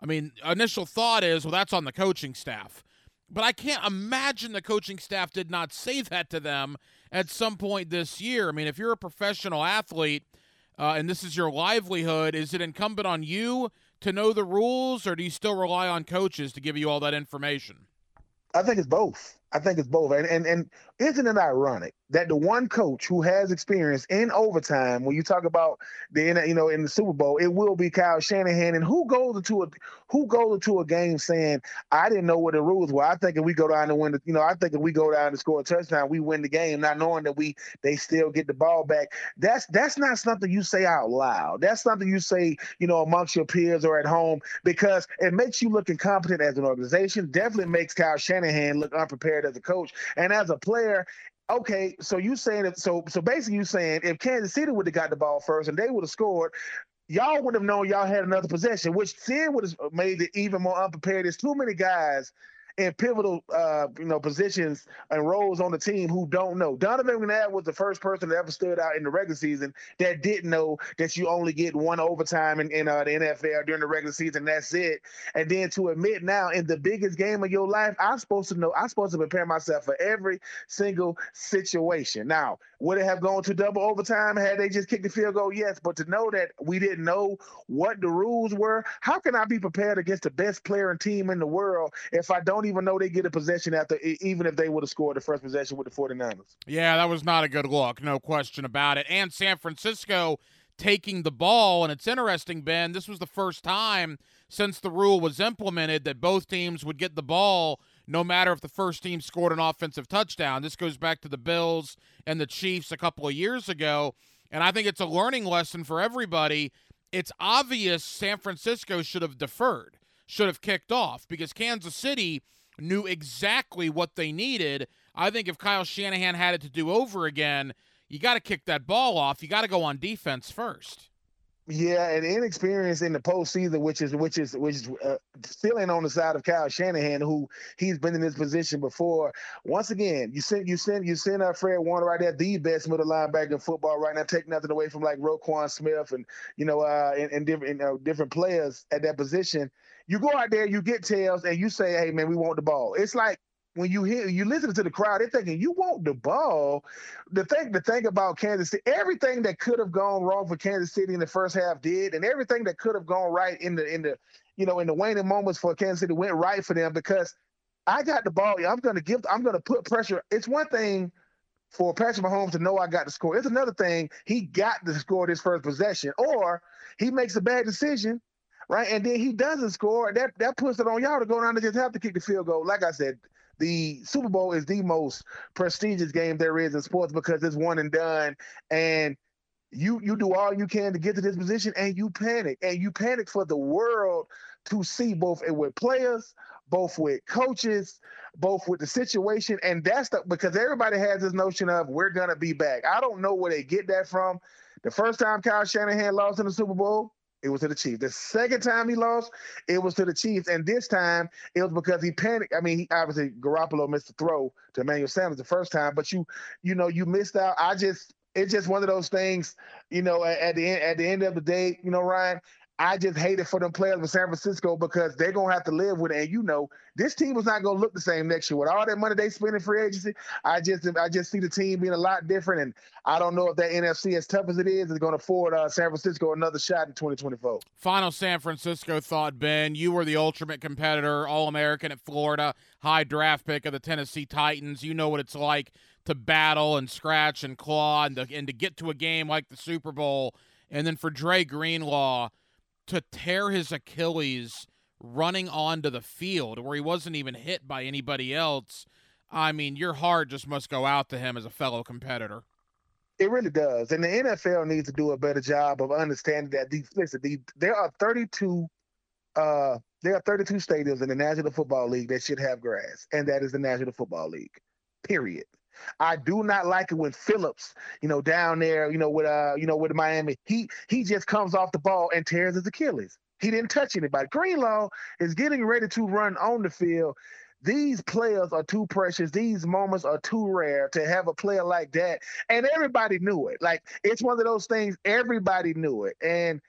I mean, initial thought is, well, that's on the coaching staff. But I can't imagine the coaching staff did not say that to them at some point this year. I mean, if you're a professional athlete uh, and this is your livelihood, is it incumbent on you to know the rules, or do you still rely on coaches to give you all that information? I think it's both. I think it's both. And and and isn't it ironic that the one coach who has experience in overtime, when you talk about the you know in the Super Bowl, it will be Kyle Shanahan. And who goes into a who goes into a game saying, I didn't know what the rules were. I think if we go down and win the, you know, I think if we go down and score a touchdown, we win the game, not knowing that we they still get the ball back. That's that's not something you say out loud. That's something you say, you know, amongst your peers or at home because it makes you look incompetent as an organization. Definitely makes Kyle Shanahan look unprepared as a coach. And as a player, okay, so you saying that so so basically you saying if Kansas City would have got the ball first and they would have scored, y'all would have known y'all had another possession, which then would have made it even more unprepared. There's too many guys in pivotal, uh, you know, positions and roles on the team who don't know. Donovan McNabb was the first person that ever stood out in the regular season that didn't know that you only get one overtime in, in uh, the NFL during the regular season. That's it. And then to admit now in the biggest game of your life, I'm supposed to know. I'm supposed to prepare myself for every single situation. Now, would it have gone to double overtime had they just kicked the field goal? Yes, but to know that we didn't know what the rules were, how can I be prepared against the best player and team in the world if I don't even know they get a possession after, even if they would have scored the first possession with the 49ers? Yeah, that was not a good look, no question about it. And San Francisco taking the ball, and it's interesting, Ben, this was the first time since the rule was implemented that both teams would get the ball no matter if the first team scored an offensive touchdown. This goes back to the Bills and the Chiefs a couple of years ago. And I think it's a learning lesson for everybody. It's obvious San Francisco should have deferred, should have kicked off because Kansas City knew exactly what they needed. I think if Kyle Shanahan had it to do over again, you got to kick that ball off. You got to go on defense first. Yeah, and inexperience in the postseason, which is which is which is uh, feeling on the side of Kyle Shanahan, who he's been in this position before. Once again, you send you send you send out Fred Warner right there, the best middle linebacker in football right now. Take nothing away from like Roquan Smith and you know uh and, and different you know, different players at that position. You go out there, you get tails, and you say, "Hey man, we want the ball." It's like when you hear you listen to the crowd, they're thinking you want the ball. The thing the thing about Kansas City, everything that could have gone wrong for Kansas City in the first half did, and everything that could have gone right in the in the you know in the waning moments for Kansas City went right for them because I got the ball. I'm gonna give I'm gonna put pressure. It's one thing for Patrick Mahomes to know I got the score. It's another thing he got to score this first possession, or he makes a bad decision right? And then he doesn't score. That that puts it on y'all to go down and just have to kick the field goal. Like I said, the Super Bowl is the most prestigious game there is in sports because it's one and done. And you you do all you can to get to this position and you panic. And you panic for the world to see both with players, both with coaches, both with the situation. And that's the because everybody has this notion of we're gonna be back. I don't know where they get that from. The first time Kyle Shanahan lost in the Super Bowl, it was to the Chiefs. The second time he lost, it was to the Chiefs, and this time it was because he panicked. I mean, he, obviously Garoppolo missed the throw to Emmanuel Sanders the first time, but you, you know, you missed out. I just, it's just one of those things. You know, at, the end, at the end of the day, you know, Ryan, I just hate it for them players in San Francisco because they're gonna have to live with it. And you know, this team was not gonna look the same next year with all that money they spend in free agency. I just I just see the team being a lot different, and I don't know if that NFC, as tough as it is, is gonna afford uh, San Francisco another shot in 2024. Final San Francisco thought, Ben, you were the ultimate competitor, All American at Florida, high draft pick of the Tennessee Titans. You know what it's like to battle and scratch and claw and to, and to get to a game like the Super Bowl, and then for Dre Greenlaw to tear his Achilles running onto the field where he wasn't even hit by anybody else. I mean, your heart just must go out to him as a fellow competitor. It really does, and the NFL needs to do a better job of understanding that. These, listen, there are 32, uh, there are 32 stadiums in the National Football League that should have grass, and that is the National Football League. Period. I do not like it when Phillips, you know, down there, you know, with uh, you know, with Miami, he he just comes off the ball and tears his Achilles. He didn't touch anybody. Greenlaw is getting ready to run on the field. These players are too precious. These moments are too rare to have a player like that. And everybody knew it. Like it's one of those things, everybody knew it. And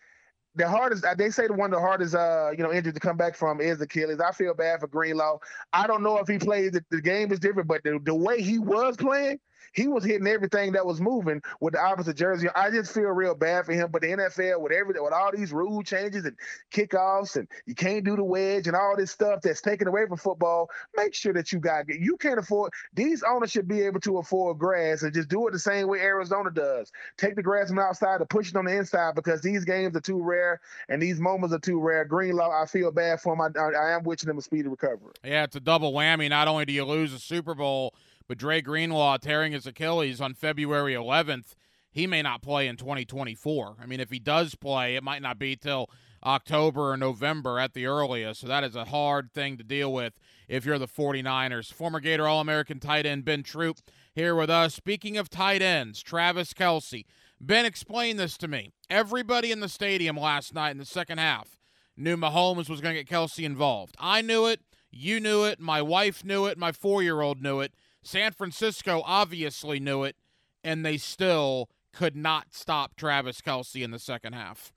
the hardest they say the one of the hardest uh you know injury to come back from is Achilles. I feel bad for Greenlaw. I don't know if he played the, the game is different, but the, the way he was playing, he was hitting everything that was moving with the opposite jersey. I just feel real bad for him. But the NFL, with everything, with all these rule changes and kickoffs, and you can't do the wedge and all this stuff that's taken away from football, make sure that you got you can't afford these owners should be able to afford grass and just do it the same way Arizona does. Take the grass from outside and push it on the inside because these games are too rare and these moments are too rare. Greenlaw, I feel bad for him. I, I, I am wishing him a speedy recovery. Yeah, it's a double whammy. Not only do you lose a Super Bowl but Dre Greenlaw tearing his Achilles on February 11th, he may not play in 2024. I mean, if he does play, it might not be till October or November at the earliest. So that is a hard thing to deal with if you're the 49ers. Former Gator All American tight end Ben Troupe here with us. Speaking of tight ends, Travis Kelce. Ben, explain this to me. Everybody in the stadium last night in the second half knew Mahomes was going to get Kelce involved. I knew it. You knew it. My wife knew it. My four year old knew it. San Francisco obviously knew it, and they still could not stop Travis Kelce in the second half.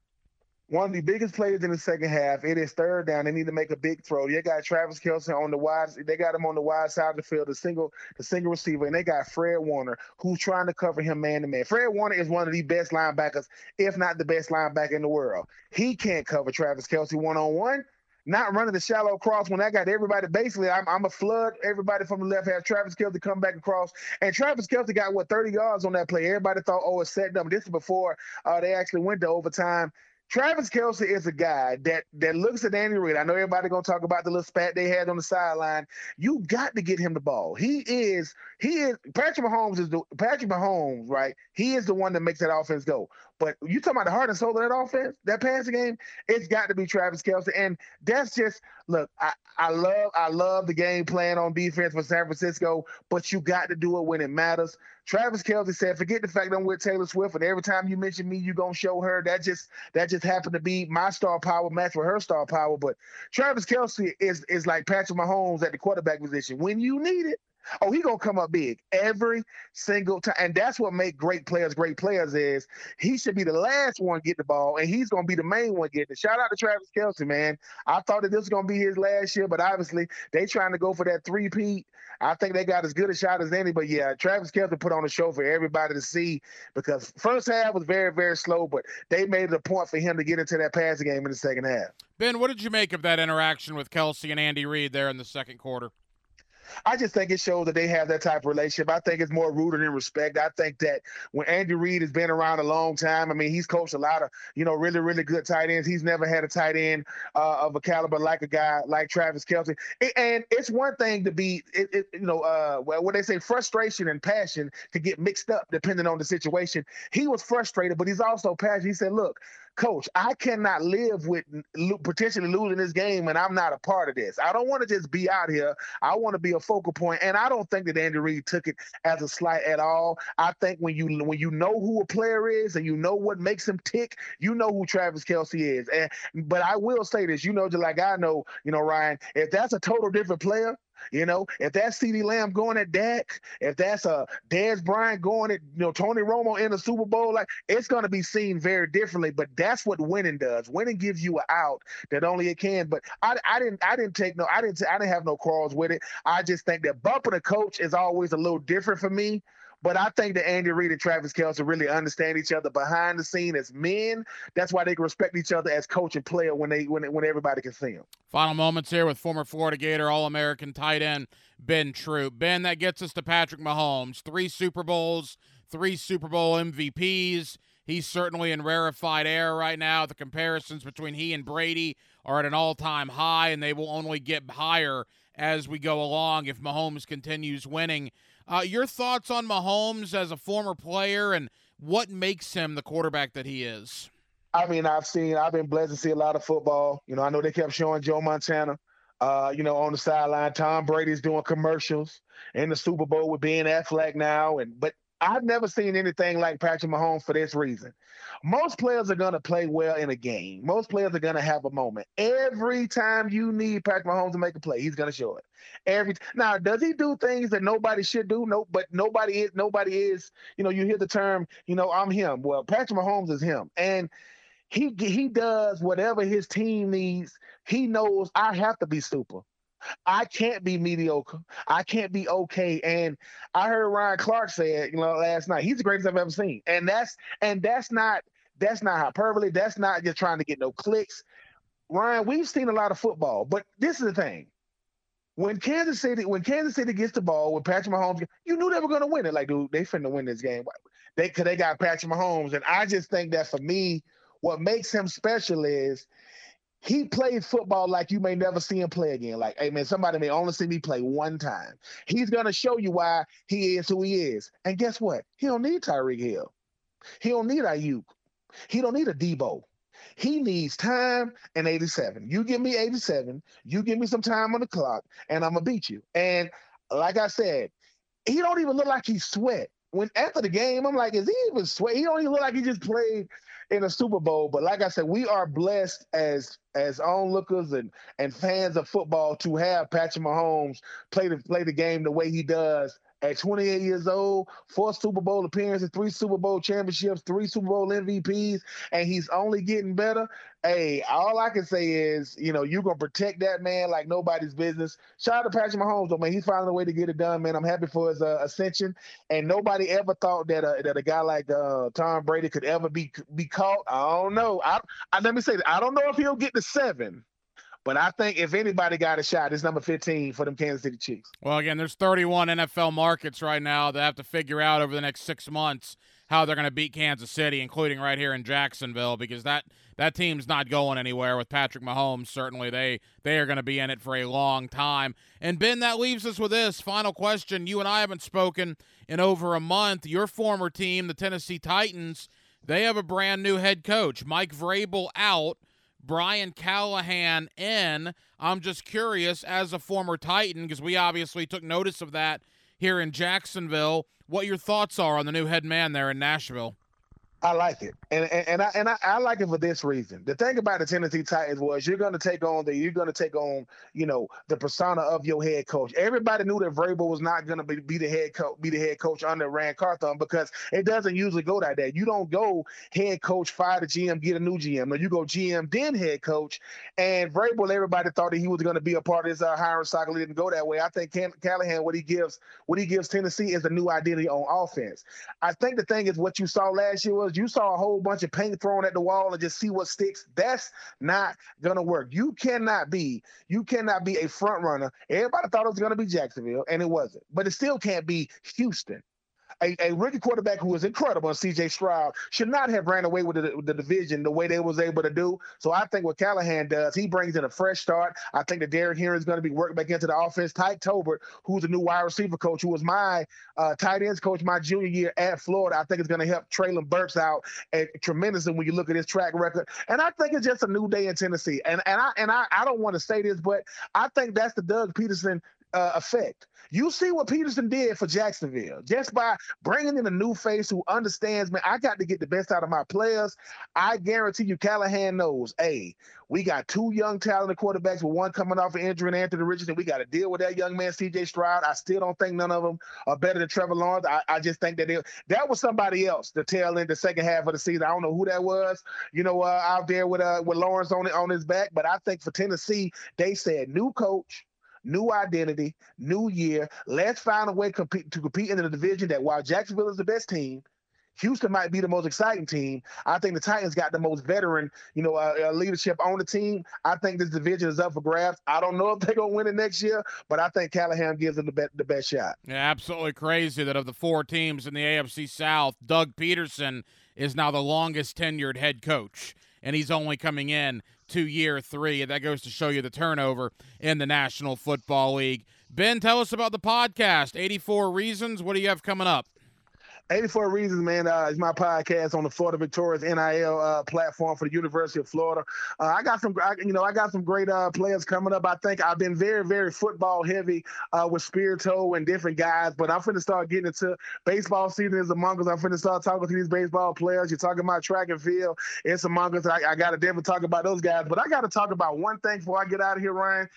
One of the biggest players in the second half. It is third down. They need to make a big throw. They got Travis Kelce on the wide. They got him on the wide side of the field, the single, the single receiver, and they got Fred Warner, who's trying to cover him man to man. Fred Warner is one of the best linebackers, if not the best linebacker in the world. He can't cover Travis Kelce one on one not running the shallow cross when I got everybody. Basically, I'm, I'm a flood everybody from the left half. Travis Kelce come back across, and Travis Kelce got what 30 yards on that play. Everybody thought, oh, it's setting up. This is before uh, they actually went to overtime. Travis Kelce is a guy that that looks at Andy Reid. I know everybody gonna talk about the little spat they had on the sideline. You got to get him the ball. He is he is Patrick Mahomes is the Patrick Mahomes, right? He is the one that makes that offense go. But you talking about the heart and soul of that offense, that passing game, it's got to be Travis Kelce. And that's just look, I, I love I love the game plan on defense for San Francisco, but you got to do it when it matters. Travis Kelce said, forget the fact I'm with Taylor Swift, and every time you mention me, you're gonna show her. That just that just happened to be my star power match with her star power. But Travis Kelce is is like Patrick Mahomes at the quarterback position. When you need it, Oh, he gonna come up big every single time, and that's what make great players great players. Is he should be the last one get the ball, and he's gonna be the main one getting it. Shout out to Travis Kelce, man. I thought that this was gonna be his last year, but obviously they trying to go for that three peat. I think they got as good a shot as any. But yeah, Travis Kelce put on a show for everybody to see because first half was very very slow, but they made it a point for him to get into that passing game in the second half. Ben, what did you make of that interaction with Kelce and Andy Reid there in the second quarter? I just think it shows that they have that type of relationship. I think it's more rooted in respect. I think that when Andy Reid has been around a long time, I mean, he's coached a lot of, you know, really, really good tight ends. He's never had a tight end uh, of a caliber like a guy like Travis Kelce. And it's one thing to be, it, it, you know, uh, what they say, frustration and passion to get mixed up depending on the situation. He was frustrated, but he's also passionate. He said, look, coach, I cannot live with potentially losing this game and I'm not a part of this. I don't want to just be out here. I want to be a focal point, and I don't think that Andy Reid took it as a slight at all. I think when you when you know who a player is and you know what makes him tick, you know who Travis Kelce is. And but I will say this, you know, just like I know, you know, Ryan, if that's a total different player, you know, if that's CeeDee Lamb going at Dak, if that's a uh, Dez Bryant going at you know Tony Romo in the Super Bowl, like it's going to be seen very differently. But that's what winning does. Winning gives you an out that only it can. But I, I didn't I didn't take no I didn't I didn't have no quarrels with it. I just think that bumping a coach is always a little different for me. But I think that Andy Reid and Travis Kelce really understand each other behind the scene as men. That's why they can respect each other as coach and player when they when when everybody can see them. Final moments here with former Florida Gator All American tight end Ben Troupe. Ben, that gets us to Patrick Mahomes. Three Super Bowls, three Super Bowl MVPs. He's certainly in rarefied air right now. The comparisons between he and Brady are at an all time high, and they will only get higher as we go along if Mahomes continues winning. Uh, your thoughts on Mahomes as a former player and what makes him the quarterback that he is? I mean, I've seen, I've been blessed to see a lot of football. You know, I know they kept showing Joe Montana, uh, you know, on the sideline. Tom Brady's doing commercials in the Super Bowl with Ben Affleck now, and but I've never seen anything like Patrick Mahomes for this reason. Most players are going to play well in a game. Most players are going to have a moment. Every time you need Patrick Mahomes to make a play, he's going to show it. Every now, does he do things that nobody should do? No, but nobody is. Nobody is. You know, you hear the term. You know, I'm him. Well, Patrick Mahomes is him, and he he does whatever his team needs. He knows I have to be super. I can't be mediocre. I can't be okay. And I heard Ryan Clark say it, you know, last night. He's the greatest I've ever seen. And that's and that's not that's not hyperbole. That's not just trying to get no clicks. Ryan, we've seen a lot of football, but this is the thing. When Kansas City, when Kansas City gets the ball with Patrick Mahomes, you knew they were to win it. Like, dude, they finna win this game. They cause they got Patrick Mahomes, and I just think that for me, what makes him special is he played football like you may never see him play again. Like, hey man, somebody may only see me play one time. He's gonna show you why he is who he is. And guess what? He don't need Tyreek Hill. He don't need Aiyuk. He don't need a Deebo. He needs time and 87. You give me 87, you give me some time on the clock, and I'm gonna beat you. And like I said, he don't even look like he sweat. When after the game, I'm like, is he even sweat? He don't even look like he just played in a Super Bowl. But like I said, we are blessed as as onlookers and and fans of football to have Patrick Mahomes play the play the game the way he does at 28 years old, four Super Bowl appearances, three Super Bowl championships, three Super Bowl MVPs, and he's only getting better. Hey, all I can say is, you know, you're gonna protect that man like nobody's business. Shout out to Patrick Mahomes, though, man. He's finding a way to get it done, man. I'm happy for his uh, ascension. And nobody ever thought that uh, that a guy like uh, Tom Brady could ever be be caught. I don't know. I, I let me say that I don't know if he'll get to seven. But I think if anybody got a shot, it's number 15 for them Kansas City Chiefs. Well, again, there's 31 NFL markets right now that have to figure out over the next six months how they're going to beat Kansas City, including right here in Jacksonville, because that that team's not going anywhere with Patrick Mahomes. Certainly, they they are going to be in it for a long time. And Ben, that leaves us with this final question. You and I haven't spoken in over a month. Your former team, the Tennessee Titans, they have a brand new head coach, Mike Vrabel, out. Brian Callahan in. I'm just curious, as a former Titan, because we obviously took notice of that here in Jacksonville, what your thoughts are on the new head man there in Nashville. I like it, and and, and I and I, I, like it for this reason. The thing about the Tennessee Titans was you're going to take on the you're going to take on you know the persona of your head coach. Everybody knew that Vrabel was not going to be, be the head coach be the head coach under Ran Carthon because it doesn't usually go that. You don't go head coach fire the GM get a new GM. No, you go GM then head coach. And Vrabel, everybody thought that he was going to be a part of this uh, hiring cycle. It didn't go that way. I think Callahan what he gives what he gives Tennessee is a new identity on offense. I think the thing is what you saw last year was you saw a whole bunch of paint thrown at the wall and just see what sticks. That's not gonna work. You cannot be, you cannot be a front runner. Everybody thought it was gonna be Jacksonville, and it wasn't. But it still can't be Houston a, a rookie quarterback who was incredible, CJ Stroud, should not have ran away with the, the, division the way they was able to do. So I think what Callahan does, he brings in a fresh start. I think that Darren Henry is going to be working back into the offense. Tyke Tolbert, who's a new wide receiver coach, who was my uh, tight ends coach my junior year at Florida, I think is going to help Treylon Burks out tremendously when you look at his track record. And I think it's just a new day in Tennessee. And and I and I, I don't want to say this, but I think that's the Doug Pederson uh, effect. You see what Pederson did for Jacksonville just by bringing in a new face who understands, man, I got to get the best out of my players. I guarantee you, Callahan knows, hey, we got two young talented quarterbacks with one coming off an injury and Anthony Richardson. We got to deal with that young man, CJ Stroud. I still don't think none of them are better than Trevor Lawrence. I, I just think that they, that was somebody else to tell in the second half of the season. I don't know who that was, you know, uh, out there with uh, with Lawrence on on his back. But I think for Tennessee, they said new coach new identity, new year. Let's find a way compete, to compete in the division that while Jacksonville is the best team, Houston might be the most exciting team. I think the Titans got the most veteran, you know, uh, uh, leadership on the team. I think this division is up for grabs. I don't know if they're gonna win it next year, but I think Callahan gives them the, be- the best shot. Yeah, absolutely crazy that of the four teams in the AFC South, Doug Pederson is now the longest tenured head coach, and he's only coming in to year three. And that goes to show you the turnover in the National Football League. Ben, tell us about the podcast, 84 Reasons. What do you have coming up? 84 Reasons, man, uh, is my podcast on the Florida Victorious NIL uh, platform for the University of Florida. Uh, I got some, I, you know, I got some great uh, players coming up. I think I've been very, very football heavy uh, with Spirito and different guys, but I'm finna start getting into baseball season is among us. I'm finna start talking to these baseball players. You're talking about track and field. It's among us. I, I got to definitely talk about those guys, but I got to talk about one thing before I get out of here, Ryan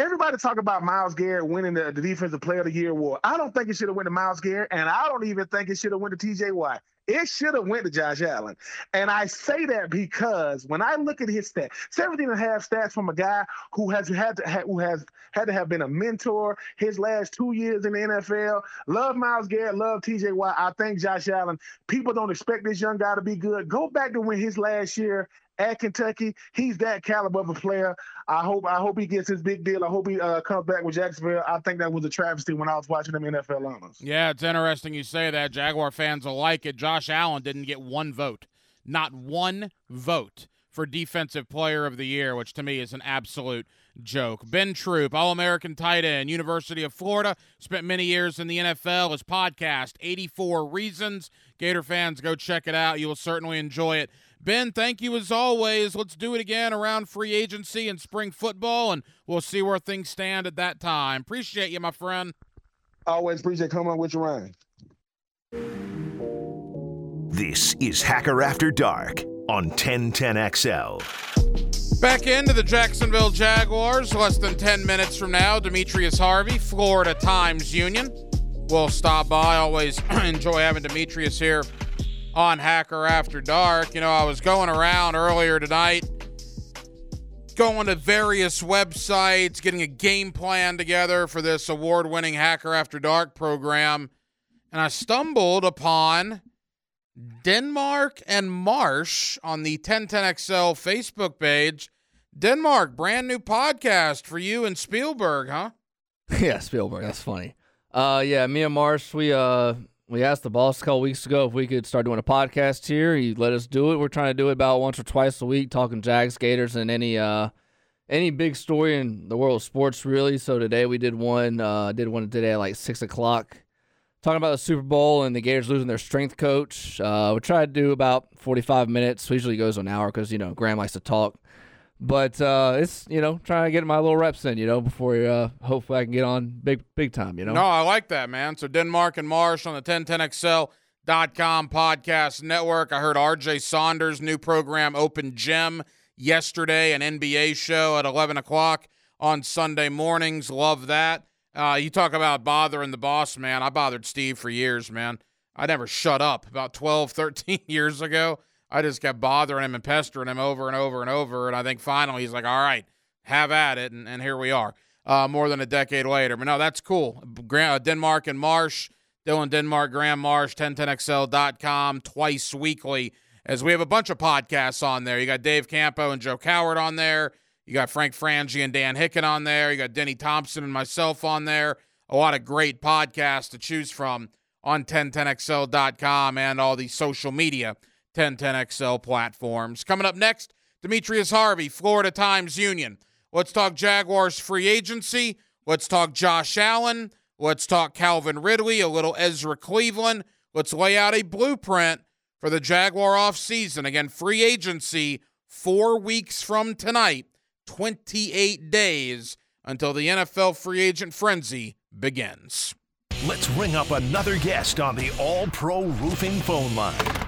everybody talk about Myles Garrett winning the, the Defensive Player of the Year award. I don't think it should have went to Myles Garrett, and I don't even think it should have went to T.J. Watt. It should have went to Josh Allen. And I say that because when I look at his stats, 17 and a half stats from a guy who has had to who has had to have been a mentor his last two years in the NFL. Love Myles Garrett, love TJ Watt. I think Josh Allen. People don't expect this young guy to be good. Go back to when his last year at Kentucky. He's that caliber of a player. I hope I hope he gets his big deal. I hope he uh, comes back with Jacksonville. I think that was a travesty when I was watching them NFL honors. Yeah, it's interesting you say that. Jaguar fans will like it. Josh Allen didn't get one vote, not one vote for Defensive Player of the Year, which to me is an absolute joke. Ben Troupe, All American tight end, University of Florida, spent many years in the NFL. His podcast, 84 Reasons. Gator fans, go check it out. You will certainly enjoy it. Ben, thank you as always. Let's do it again around free agency and spring football, and we'll see where things stand at that time. Appreciate you, my friend. Always appreciate coming with you, Ryan. This is Hacker After Dark on 1010XL. Back into the Jacksonville Jaguars, less than 10 minutes from now. Demetrius Harvey, Florida Times Union, We'll stop by. Always [clears throat] enjoy having Demetrius here on Hacker After Dark. You know, I was going around earlier tonight, going to various websites, getting a game plan together for this award winning Hacker After Dark program, and I stumbled upon Denmark and Marsh on the 1010XL Facebook page. Denmark, brand new podcast for you and Spielberg, huh? [laughs] yeah, Spielberg. That's funny. Uh, yeah, me and Marsh, we uh we asked the boss a couple weeks ago if we could start doing a podcast here. He let us do it. We're trying to do it about once or twice a week, talking Jags, Gators, and any uh any big story in the world of sports, really. So today we did one. Uh, did one today at like six o'clock, talking about the Super Bowl and the Gators losing their strength coach. Uh, we tried to do about forty-five minutes. Usually goes an hour because you know Graham likes to talk. But uh, it's you know trying to get my little reps in, you know, before uh, hopefully I can get on big big time, you know. No, I like that, man. So Denmark and Marsh on the 1010XL.com podcast network. I heard RJ Saunders' new program, Open Gym, yesterday, an NBA show at 11 o'clock on Sunday mornings. Love that. Uh, you talk about bothering the boss, man. I bothered Steve for years, man. I never shut up. About 12, [laughs] 13 years ago, I just kept bothering him and pestering him over and over and over. And I think finally he's like, all right, have at it. And, and here we are, uh, more than a decade later. But no, that's cool. Uh, Denmark and Marsh, Dylan Denmark, Graham Marsh, 1010XL.com, twice weekly, as we have a bunch of podcasts on there. You got Dave Campo and Joe Coward on there. You got Frank Frangie and Dan Hicken on there. You got Denny Thompson and myself on there. A lot of great podcasts to choose from on 1010XL.com and all the social media 1010XL platforms. Coming up next, Demetrius Harvey, Florida Times Union. Let's talk Jaguars free agency. Let's talk Josh Allen. Let's talk Calvin Ridley, a little Ezra Cleveland. Let's lay out a blueprint for the Jaguar offseason. Again, free agency four weeks from tonight, 28 days until the NFL free agent frenzy begins. Let's ring up another guest on the All Pro Roofing phone line.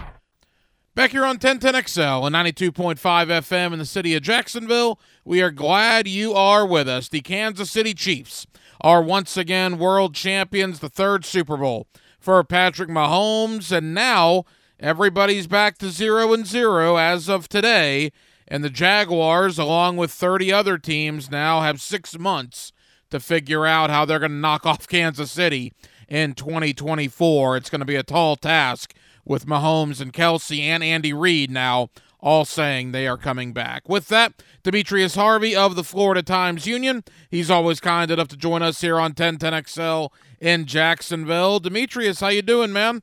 Back here on 1010XL and 92.5 FM in the city of Jacksonville, we are glad you are with us. The Kansas City Chiefs are once again world champions, the third Super Bowl for Patrick Mahomes, and now everybody's back to zero and zero as of today. And the Jaguars, along with 30 other teams, now have six months to figure out how they're going to knock off Kansas City in 2024. It's going to be a tall task with Mahomes and Kelce and Andy Reid now all saying they are coming back. With that, Demetrius Harvey of the Florida Times Union. He's always kind enough to join us here on 1010XL in Jacksonville. Demetrius, how you doing, man?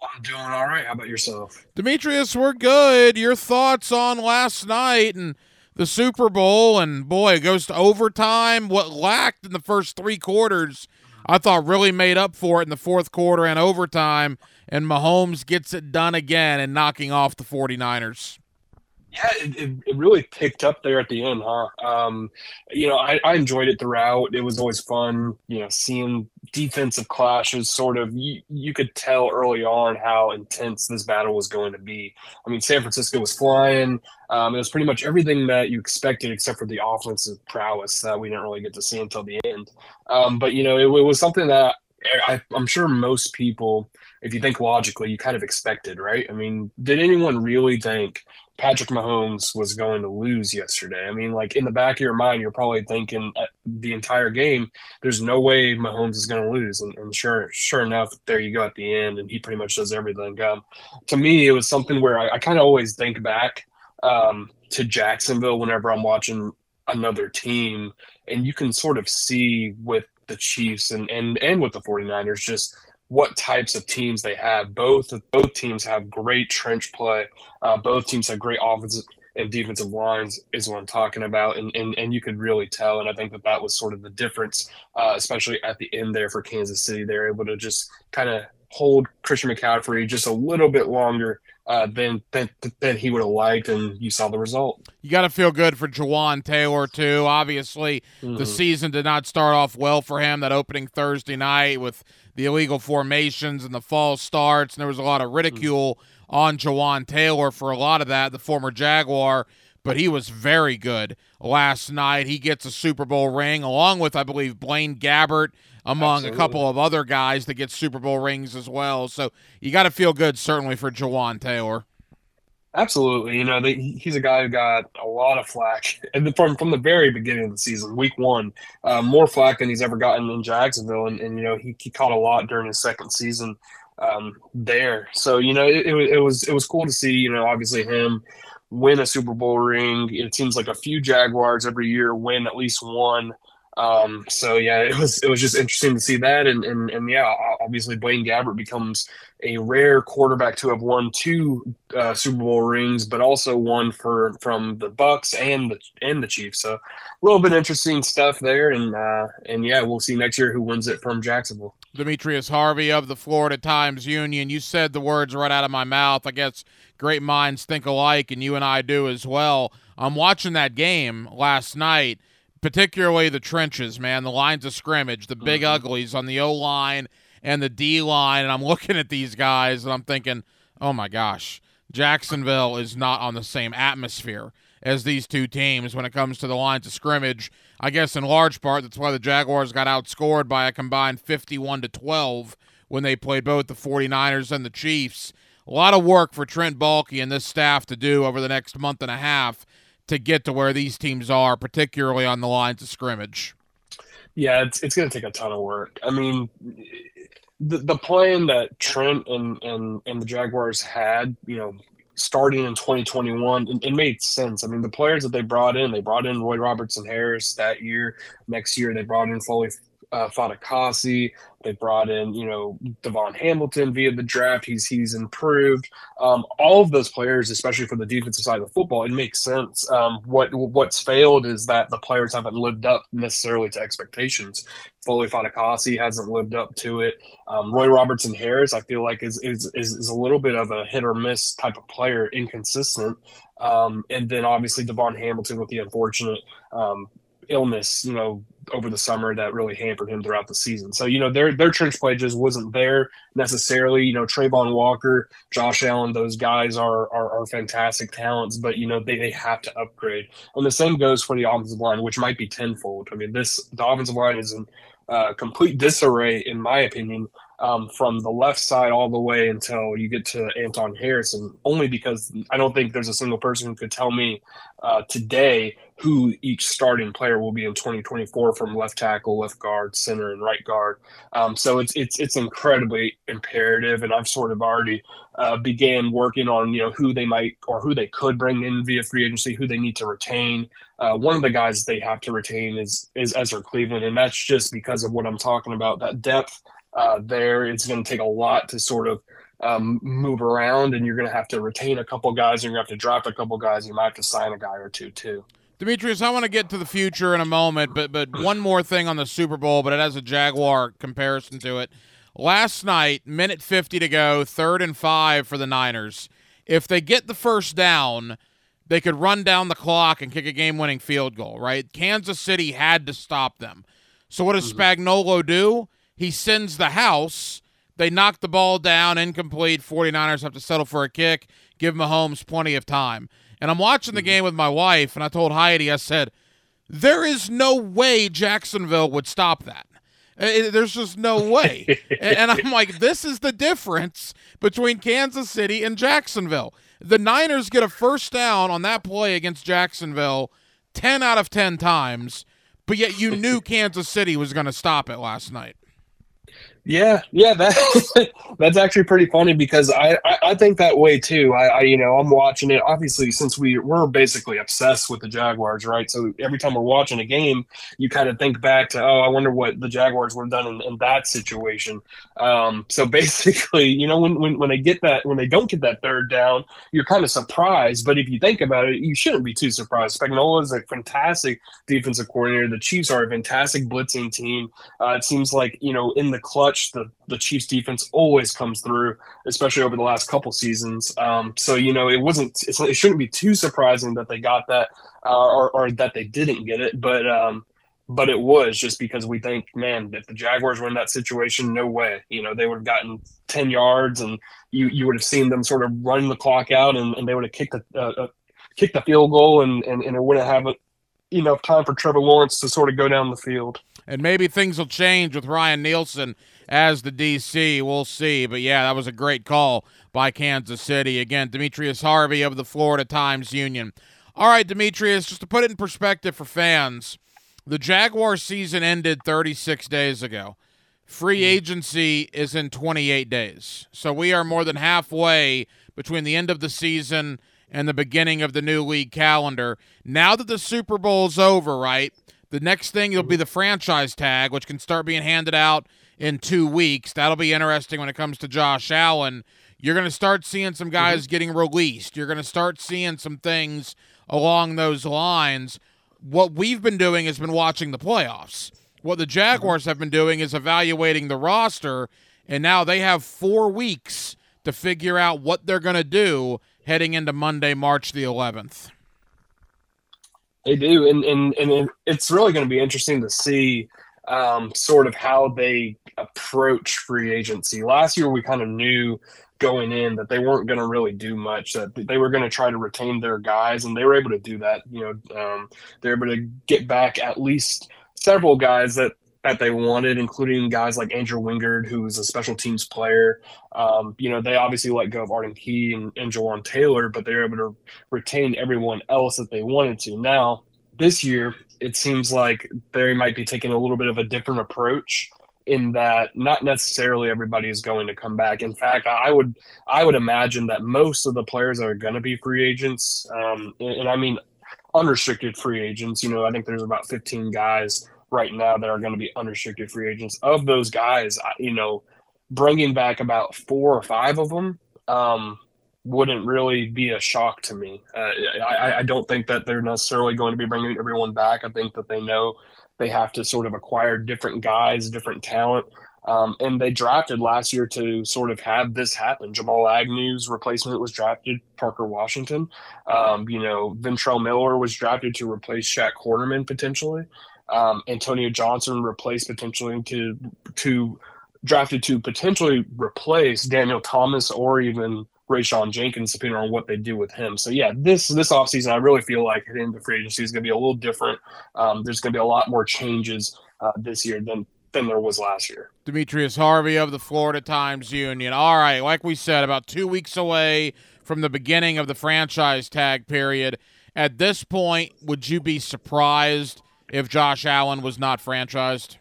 I'm doing all right. How about yourself? Demetrius, we're good. Your thoughts on last night and the Super Bowl and boy, it goes to overtime. What lacked in the first 3 quarters I thought really made up for it in the fourth quarter and overtime, and Mahomes gets it done again and knocking off the 49ers. Yeah, it, it, really picked up there at the end, huh? Um, you know, I, I enjoyed it throughout. It was always fun, you know, seeing defensive clashes. Sort of, you, you could tell early on how intense this battle was going to be. I mean, San Francisco was flying. Um, it was pretty much everything that you expected, except for the offensive prowess that we didn't really get to see until the end. Um, but you know, it, it was something that I, I'm sure most people, if you think logically, you kind of expected, right? I mean, did anyone really think Patrick Mahomes was going to lose yesterday. I mean, like in the back of your mind, you're probably thinking uh, the entire game, there's no way Mahomes is going to lose. And, and, sure, sure enough, there you go at the end, and he pretty much does everything. Um, to me, it was something where I, I kind of always think back um, to Jacksonville whenever I'm watching another team, and you can sort of see with the Chiefs and and and with the 49ers just – what types of teams they have. Both both teams have great trench play. Uh, both teams have great offensive and defensive lines is what I'm talking about, and and and you could really tell. And I think that that was sort of the difference, uh, especially at the end there for Kansas City. They're able to just kind of hold Christian McCaffrey just a little bit longer uh, than, than than he would have liked, and you saw the result. You got to feel good for Jawaan Taylor too. Obviously, mm-hmm. the season did not start off well for him. That opening Thursday night with the illegal formations and the false starts, and there was a lot of ridicule mm-hmm. on Jawaan Taylor for a lot of that, the former Jaguar. But he was very good last night. He gets a Super Bowl ring, along with, I believe, Blaine Gabbert, among Absolutely. a couple of other guys that get Super Bowl rings as well. So you got to feel good, certainly, for Jawaan Taylor. Absolutely, you know they, he's a guy who got a lot of flack, and from from the very beginning of the season, week one, uh, more flack than he's ever gotten in Jacksonville, and, and you know he, he caught a lot during his second season um, there. So you know it, it was it was cool to see you know obviously him win a Super Bowl ring. It seems like a few Jaguars every year win at least one. Um, so yeah, it was it was just interesting to see that, and and and yeah, obviously Blaine Gabbert becomes a rare quarterback to have won two uh, Super Bowl rings, but also one for from the Bucks and the and the Chiefs. So a little bit interesting stuff there, and uh, and yeah, we'll see next year who wins it from Jacksonville. Demetrius Harvey of the Florida Times Union. You said the words right out of my mouth. I guess great minds think alike, and you and I do as well. I'm watching that game last night particularly the trenches, man, the lines of scrimmage, the big mm-hmm. uglies on the O line and the D line. And I'm looking at these guys and I'm thinking, oh my gosh, Jacksonville is not on the same atmosphere as these two teams when it comes to the lines of scrimmage. I guess in large part that's why the Jaguars got outscored by a combined 51 to 12 when they played both the 49ers and the Chiefs. A lot of work for Trent Baalke and this staff to do over the next month and a half to get to where these teams are, particularly on the lines of scrimmage. Yeah, it's it's going to take a ton of work. I mean, the the plan that Trent and and and the Jaguars had, you know, starting in 2021, it, it, made sense. I mean, the players that they brought in, they brought in Roy Robertson Harris that year. Next year, they brought in Foley uh, Fatukasi. They brought in, you know, DaVon Hamilton via the draft. He's he's improved. Um, all of those players, especially for the defensive side of the football, it makes sense. Um, what what's failed is that the players haven't lived up necessarily to expectations. Foley Fatukasi hasn't lived up to it. Um, Roy Robertson Harris, I feel like is, is is is a little bit of a hit or miss type of player, inconsistent. Um, and then obviously DaVon Hamilton with the unfortunate um, illness, you know, over the summer that really hampered him throughout the season. So, you know, their their trench play just wasn't there necessarily. You know, Travon Walker, Josh Allen, those guys are are, are fantastic talents, but you know, they, they have to upgrade. And the same goes for the offensive line, which might be tenfold. I mean, this the offensive line is in uh, complete disarray, in my opinion um, from the left side all the way until you get to Anton Harrison, only because I don't think there's a single person who could tell me uh, today who each starting player will be in 2024 from left tackle, left guard, center, and right guard. Um, so it's it's it's incredibly imperative, and I've sort of already uh, began working on you know who they might or who they could bring in via free agency, who they need to retain. Uh, one of the guys they have to retain is is Ezra Cleveland, and that's just because of what I'm talking about that depth uh, there. It's going to take a lot to sort of um, move around, and you're going to have to retain a couple guys, and you're going to have to drop a couple guys. You might have to sign a guy or two too. Demetrius, I want to get to the future in a moment, but but one more thing on the Super Bowl, but it has a Jaguar comparison to it. Last night, minute 50 to go, third and five for the Niners. If they get the first down, they could run down the clock and kick a game winning field goal, right? Kansas City had to stop them. So what does Spagnuolo do? He sends the house. They knock the ball down, incomplete. 49ers have to settle for a kick, give Mahomes plenty of time. And I'm watching the game with my wife, and I told Heidi, I said, there is no way Jacksonville would stop that. Uh, There's just no way. [laughs] and I'm like, this is the difference between Kansas City and Jacksonville. The Niners get a first down on that play against Jacksonville 10 out of 10 times, but yet you knew [laughs] Kansas City was going to stop it last night. Yeah, yeah, that [laughs] that's actually pretty funny because I, I, I think that way too. I, I you know I'm watching it obviously since we we're basically obsessed with the Jaguars, right? So every time we're watching a game, you kind of think back to oh, I wonder what the Jaguars would have done in, in that situation. Um, so [laughs] basically, you know, when, when when they get that when they don't get that third down, you're kind of surprised. But if you think about it, you shouldn't be too surprised. Spagnuolo is a fantastic defensive coordinator. The Chiefs are a fantastic blitzing team. Uh, it seems like you know in the clutch the the Chiefs defense always comes through, especially over the last couple seasons. Um, so you know it wasn't it shouldn't be too surprising that they got that uh, or, or that they didn't get it, but um, but it was just because we think, man, if the Jaguars were in that situation, no way, you know, they would have gotten ten yards and you you would have seen them sort of run the clock out and, and they would have kicked the uh, uh, kicked the field goal and and, and it wouldn't have enough time for Trevor Lawrence to sort of go down the field. And maybe things will change with Ryan Nielsen as the DC. We'll see. But yeah, that was a great call by Kansas City. Again, Demetrius Harvey of the Florida Times Union. All right, Demetrius, just to put it in perspective for fans, the Jaguar season ended 36 days ago. Free mm. agency is in 28 days. So we are more than halfway between the end of the season and the beginning of the new league calendar. Now that the Super Bowl's over, right? The next thing will be the franchise tag, which can start being handed out in two weeks. That'll be interesting when it comes to Josh Allen. You're going to start seeing some guys mm-hmm. getting released. You're going to start seeing some things along those lines. What we've been doing has been watching the playoffs. What the Jaguars have been doing is evaluating the roster, and now they have four weeks to figure out what they're going to do heading into Monday, March the 11th. They do, and and and it's really going to be interesting to see um, sort of how they approach free agency. Last year, we kind of knew going in that they weren't going to really do much. That they were going to try to retain their guys, and they were able to do that. You know, um, they're able to get back at least several guys that that they wanted, including guys like Andrew Wingard, who is a special teams player. Um, you know, they obviously let go of Arden Key and, and Jawaan Taylor, but they were able to retain everyone else that they wanted to. Now, this year, it seems like they might be taking a little bit of a different approach in that not necessarily everybody is going to come back. In fact, I would I would imagine that most of the players are going to be free agents, um, and, and I mean unrestricted free agents. You know, I think there's about 15 guys right now that are going to be unrestricted free agents. Of those guys, you know, bringing back about four or five of them um, wouldn't really be a shock to me. Uh, I, I, don't think that they're necessarily going to be bringing everyone back. I think that they know they have to sort of acquire different guys, different talent. Um, and they drafted last year to sort of have this happen. Jamal Agnew's replacement was drafted, Parker Washington. Um, you know, Ventrell Miller was drafted to replace Shaq Quarterman potentially um, Antonio Johnson replaced potentially to to drafted to potentially replace Daniel Thomas or even Rayshawn Jenkins, depending on what they do with him. So yeah, this this offseason, I really feel like hitting the free agency is going to be a little different. Um, there's going to be a lot more changes uh, this year than than there was last year. Demetrius Harvey of the Florida Times Union. All right, like we said, about two weeks away from the beginning of the franchise tag period. At this point, would you be surprised if Josh Allen was not franchised?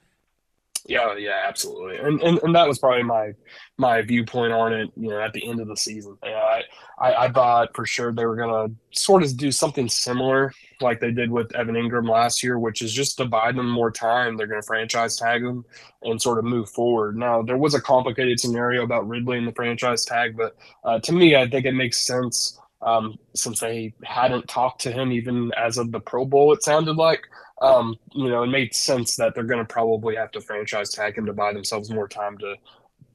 Yeah, yeah, absolutely, and, and and that was probably my my viewpoint on it. You know, at the end of the season, I, I, I thought for sure they were gonna sort of do something similar like they did with Evan Engram last year, which is just to buy them more time. They're gonna franchise tag him and sort of move forward. Now there was a complicated scenario about Ridley and the franchise tag, but uh, to me, I think it makes sense um, since they hadn't talked to him even as of the Pro Bowl. It sounded like, um, you know, it made sense that they're going to probably have to franchise tag him to buy themselves more time to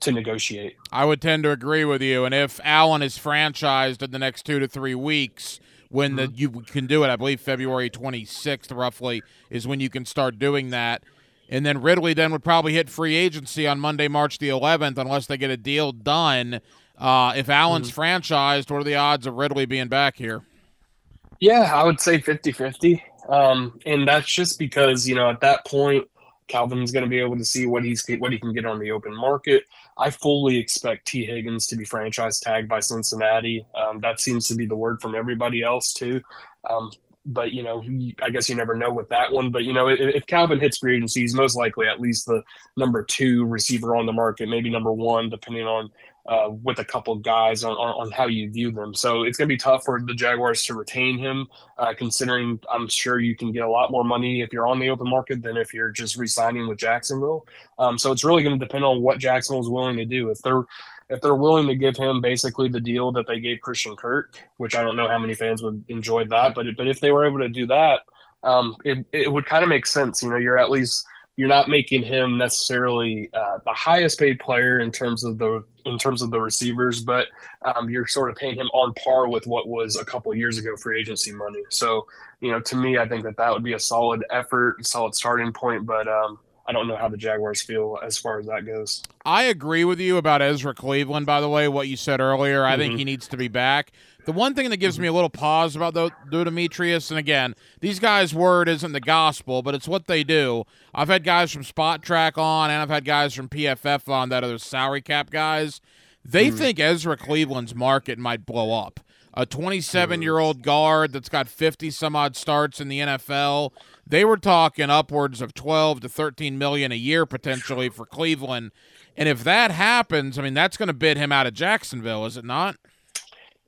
to negotiate. I would tend to agree with you. And if Allen is franchised in the next two to three weeks, when the you can do it, I believe February 26th roughly is when you can start doing that. And then Ridley then would probably hit free agency on Monday, March the 11th, unless they get a deal done. Uh, if Allen's franchised, what are the odds of Ridley being back here? Yeah, I would say 50 50. Um, and that's just because, you know, at that point, Calvin's going to be able to see what he's what he can get on the open market. I fully expect Tee Higgins to be franchise tagged by Cincinnati. Um, that seems to be the word from everybody else too. Um, but you know, I guess you never know with that one. But you know, if, if Calvin hits free agency, he's most likely at least the number two receiver on the market, maybe number one, depending on uh, with a couple guys on, on, on, how you view them. So it's going to be tough for the Jaguars to retain him, uh, considering I'm sure you can get a lot more money if you're on the open market than if you're just re-signing with Jacksonville. Um, so it's really going to depend on what Jacksonville is willing to do. If they're if they're willing to give him basically the deal that they gave Christian Kirk, which I don't know how many fans would enjoy that, but but if they were able to do that, um, it it would kind of make sense. You know, you're at least you're not making him necessarily uh, the highest paid player in terms of the in terms of the receivers, but um, you're sort of paying him on par with what was a couple years ago free agency money. So, you know, to me, I think that that would be a solid effort, solid starting point. But um, I don't know how the Jaguars feel as far as that goes. I agree with you about Ezra Cleveland, by the way, what you said earlier. I mm-hmm. think he needs to be back. The one thing that gives me a little pause about the, the Demetrius, and again, these guys' word isn't the gospel, but it's what they do. I've had guys from Spotrac on, and I've had guys from PFF on that are the salary cap guys. They mm-hmm. think Ezra Cleveland's market might blow up. A 27 year old guard that's got 50 some odd starts in the NFL they were talking upwards of 12 to 13 million a year potentially for Cleveland. And if that happens, I mean, that's going to bid him out of Jacksonville, is it not?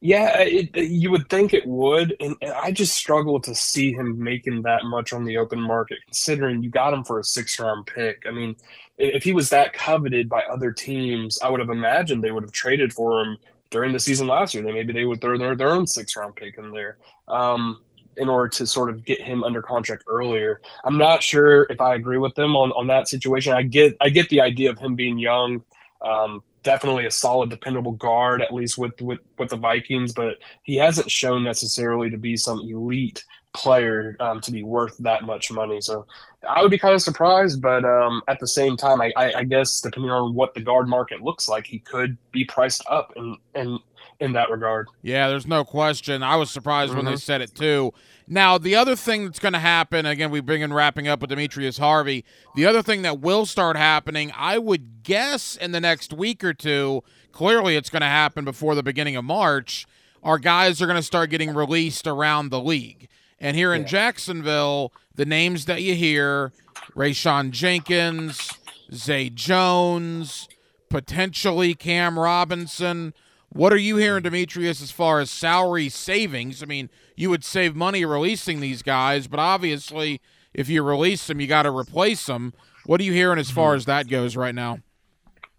Yeah, it, you would think it would, and, and, I just struggle to see him making that much on the open market, considering you got him for a six-round pick. I mean, if he was that coveted by other teams, I would have imagined they would have traded for him during the season last year. They maybe they would throw their, their own six-round pick in there. Um, in order to sort of get him under contract earlier. I'm not sure if I agree with them on, on that situation. I get I get the idea of him being young, um, definitely a solid, dependable guard, at least with, with with the Vikings, but he hasn't shown necessarily to be some elite player um, to be worth that much money. So I would be kind of surprised, but um, at the same time, I, I, I, guess depending on what the guard market looks like, he could be priced up and and in that regard. Yeah, there's no question. I was surprised mm-hmm. when they mm-hmm. said it too. Now, the other thing that's going to happen, again, we bring in wrapping up with Demetrius Harvey. The other thing that will start happening, I would guess, in the next week or two, clearly it's going to happen before the beginning of March, our guys are going to start getting released around the league. And here in yeah. Jacksonville, the names that you hear Rayshawn Jenkins, Zay Jones, potentially Cam Robinson. What are you hearing, Demetrius, as far as salary savings? I mean, you would save money releasing these guys, but obviously, if you release them, you got to replace them. What are you hearing as far mm-hmm. as that goes right now?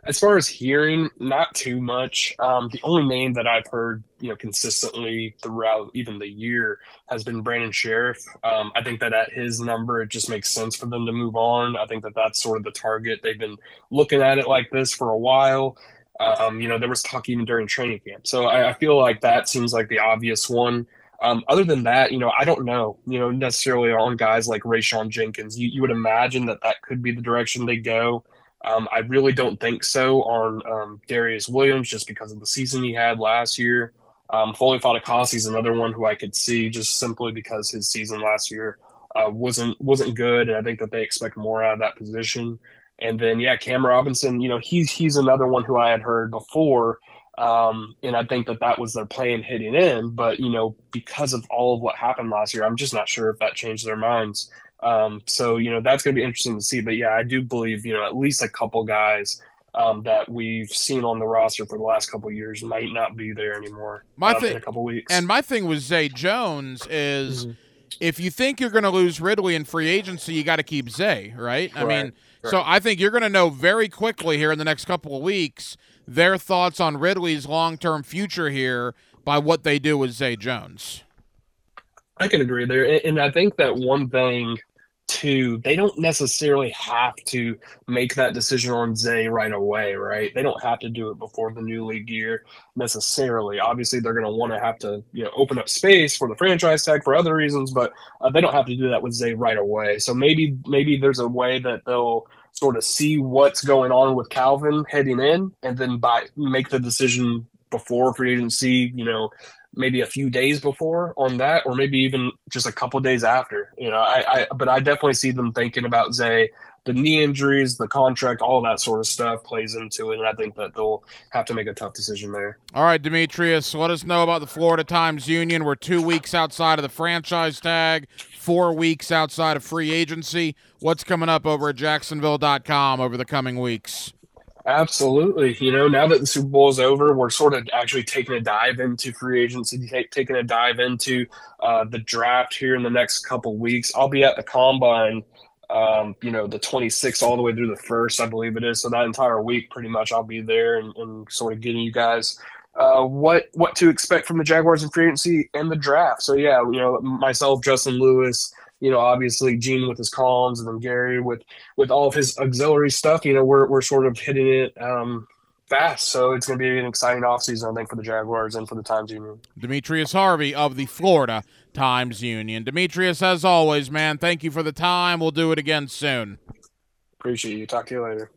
As far as hearing, not too much. Um, the only name that I've heard, you know, consistently throughout even the year has been Brandon Scherff. Um, I think that at his number, it just makes sense for them to move on. I think that that's sort of the target. They've been looking at it like this for a while. Um, you know, there was talk even during training camp. So I, I feel like that seems like the obvious one. Um, other than that, you know, I don't know, you know, necessarily on guys like Rayshawn Jenkins. You, you would imagine that that could be the direction they go. Um, I really don't think so on um, Darious Williams just because of the season he had last year. Um, Foley Fatukasi is another one who I could see just simply because his season last year uh, wasn't wasn't good, and I think that they expect more out of that position. And then yeah, Cam Robinson, you know, he's he's another one who I had heard before, um, and I think that that was their plan hitting in. But you know, because of all of what happened last year, I'm just not sure if that changed their minds. Um, so you know, that's going to be interesting to see. But yeah, I do believe you know at least a couple guys um, that we've seen on the roster for the last couple years might not be there anymore. My uh, thing, in a couple weeks. And my thing with Zay Jones is. Mm-hmm. If you think you're going to lose Ridley in free agency, you got to keep Zay, right? I mean, so I think you're going to know very quickly here in the next couple of weeks their thoughts on Ridley's long term future here by what they do with Zay Jones. I can agree there, and, and I think that one thing too, they don't necessarily have to make that decision on Zay right away, right? They don't have to do it before the new league year necessarily. Obviously, they're going to want to have to you know open up space for the franchise tag for other reasons, but uh, they don't have to do that with Zay right away. So maybe maybe there's a way that they'll sort of see what's going on with Calvin heading in, and then by make the decision before free agency, you know, maybe a few days before on that, or maybe even just a couple days after. You know, I, I but I definitely see them thinking about Zay. The knee injuries, the contract, all that sort of stuff plays into it, and I think that they'll have to make a tough decision there. All right, Demetrius, let us know about the Florida Times Union. We're two weeks outside of the franchise tag, four weeks outside of free agency. What's coming up over at Jacksonville.com over the coming weeks? Absolutely. You know, now that the Super Bowl is over, we're sort of actually taking a dive into free agency, take, taking a dive into uh, the draft here in the next couple weeks. I'll be at the combine, um, you know, the 26th all the way through the first, I believe it is. So that entire week, pretty much, I'll be there and, and sort of getting you guys uh, what what to expect from the Jaguars in free agency and the draft. So yeah, you know, myself, Justin Lewis you know, obviously Gene with his columns and then Gary with with all of his auxiliary stuff. You know, we're we're sort of hitting it um, fast. So it's going to be an exciting offseason, I think, for the Jaguars and for the Times Union. Demetrius Harvey of the Florida Times Union. Demetrius, as always, man, thank you for the time. We'll do it again soon. Appreciate you. Talk to you later.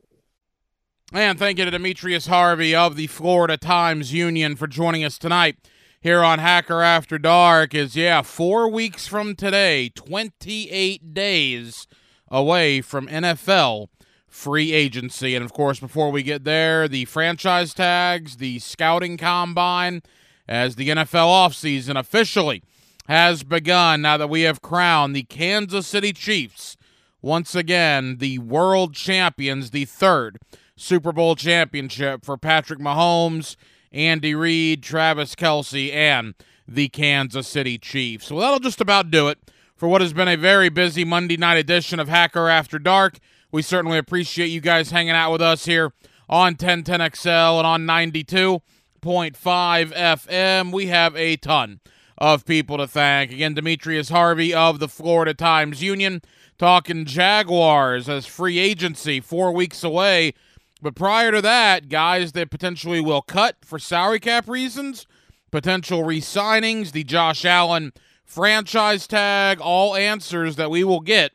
And thank you to Demetrius Harvey of the Florida Times Union for joining us tonight here on Hacker After Dark is, yeah, four weeks from today, 28 days away from NFL free agency. And of course, before we get there, the franchise tags, the scouting combine, as the NFL offseason officially has begun now that we have crowned the Kansas City Chiefs once again the world champions, the third Super Bowl championship for Patrick Mahomes Andy Reid, Travis Kelce, and the Kansas City Chiefs. Well, that'll just about do it for what has been a very busy Monday night edition of Hacker After Dark. We certainly appreciate you guys hanging out with us here on 1010XL and on 92.5 FM. We have a ton of people to thank. Again, Demetrius Harvey of the Florida Times Union talking Jaguars as free agency four weeks away but prior to that, guys that potentially will cut for salary cap reasons, potential re signings, the Josh Allen franchise tag, all answers that we will get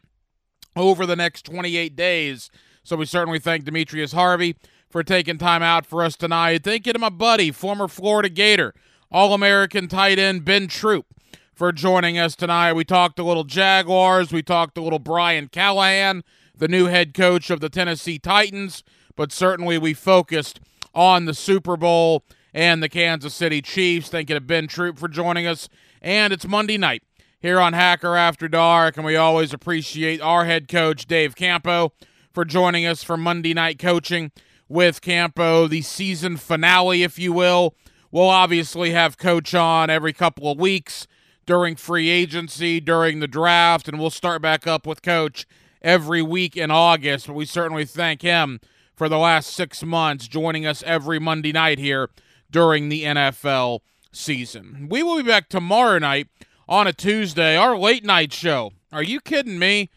over the next 28 days. So we certainly thank Demetrius Harvey for taking time out for us tonight. Thank you to my buddy, former Florida Gator, All American tight end Ben Troupe, for joining us tonight. We talked a little Jaguars, we talked a little Brian Callahan, the new head coach of the Tennessee Titans but certainly we focused on the Super Bowl and the Kansas City Chiefs. Thank you to Ben Troupe for joining us. And it's Monday night here on Hacker After Dark, and we always appreciate our head coach, Dave Campo, for joining us for Monday night coaching with Campo, the season finale, if you will. We'll obviously have Coach on every couple of weeks during free agency, during the draft, and we'll start back up with Coach every week in August. But we certainly thank him for the last six months, joining us every Monday night here during the NFL season. We will be back tomorrow night on a Tuesday, our late night show. Are you kidding me?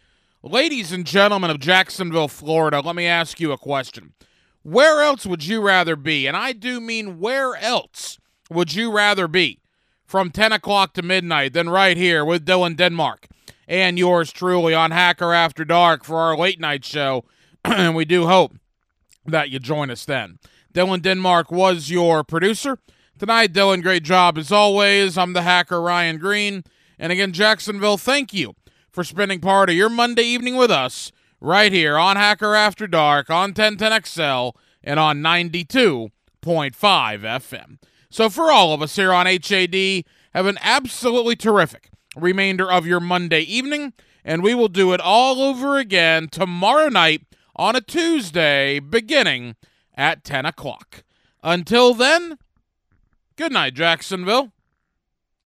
Ladies and gentlemen of Jacksonville, Florida, let me ask you a question. Where else would you rather be? And I do mean where else would you rather be from 10 o'clock to midnight than right here with Dylan Denmark and yours truly on Hacker After Dark for our late night show? [clears throat] and we do hope that you join us then. Dylan Denmark was your producer. Tonight, Dylan, great job as always. I'm the hacker, Ryan Green. And again, Jacksonville, thank you for spending part of your Monday evening with us right here on Hacker After Dark on 1010XL and on 92.5 FM. So, for all of us here on HAD, have an absolutely terrific remainder of your Monday evening, and we will do it all over again tomorrow night on a Tuesday beginning at 10 o'clock. Until then, good night, Jacksonville.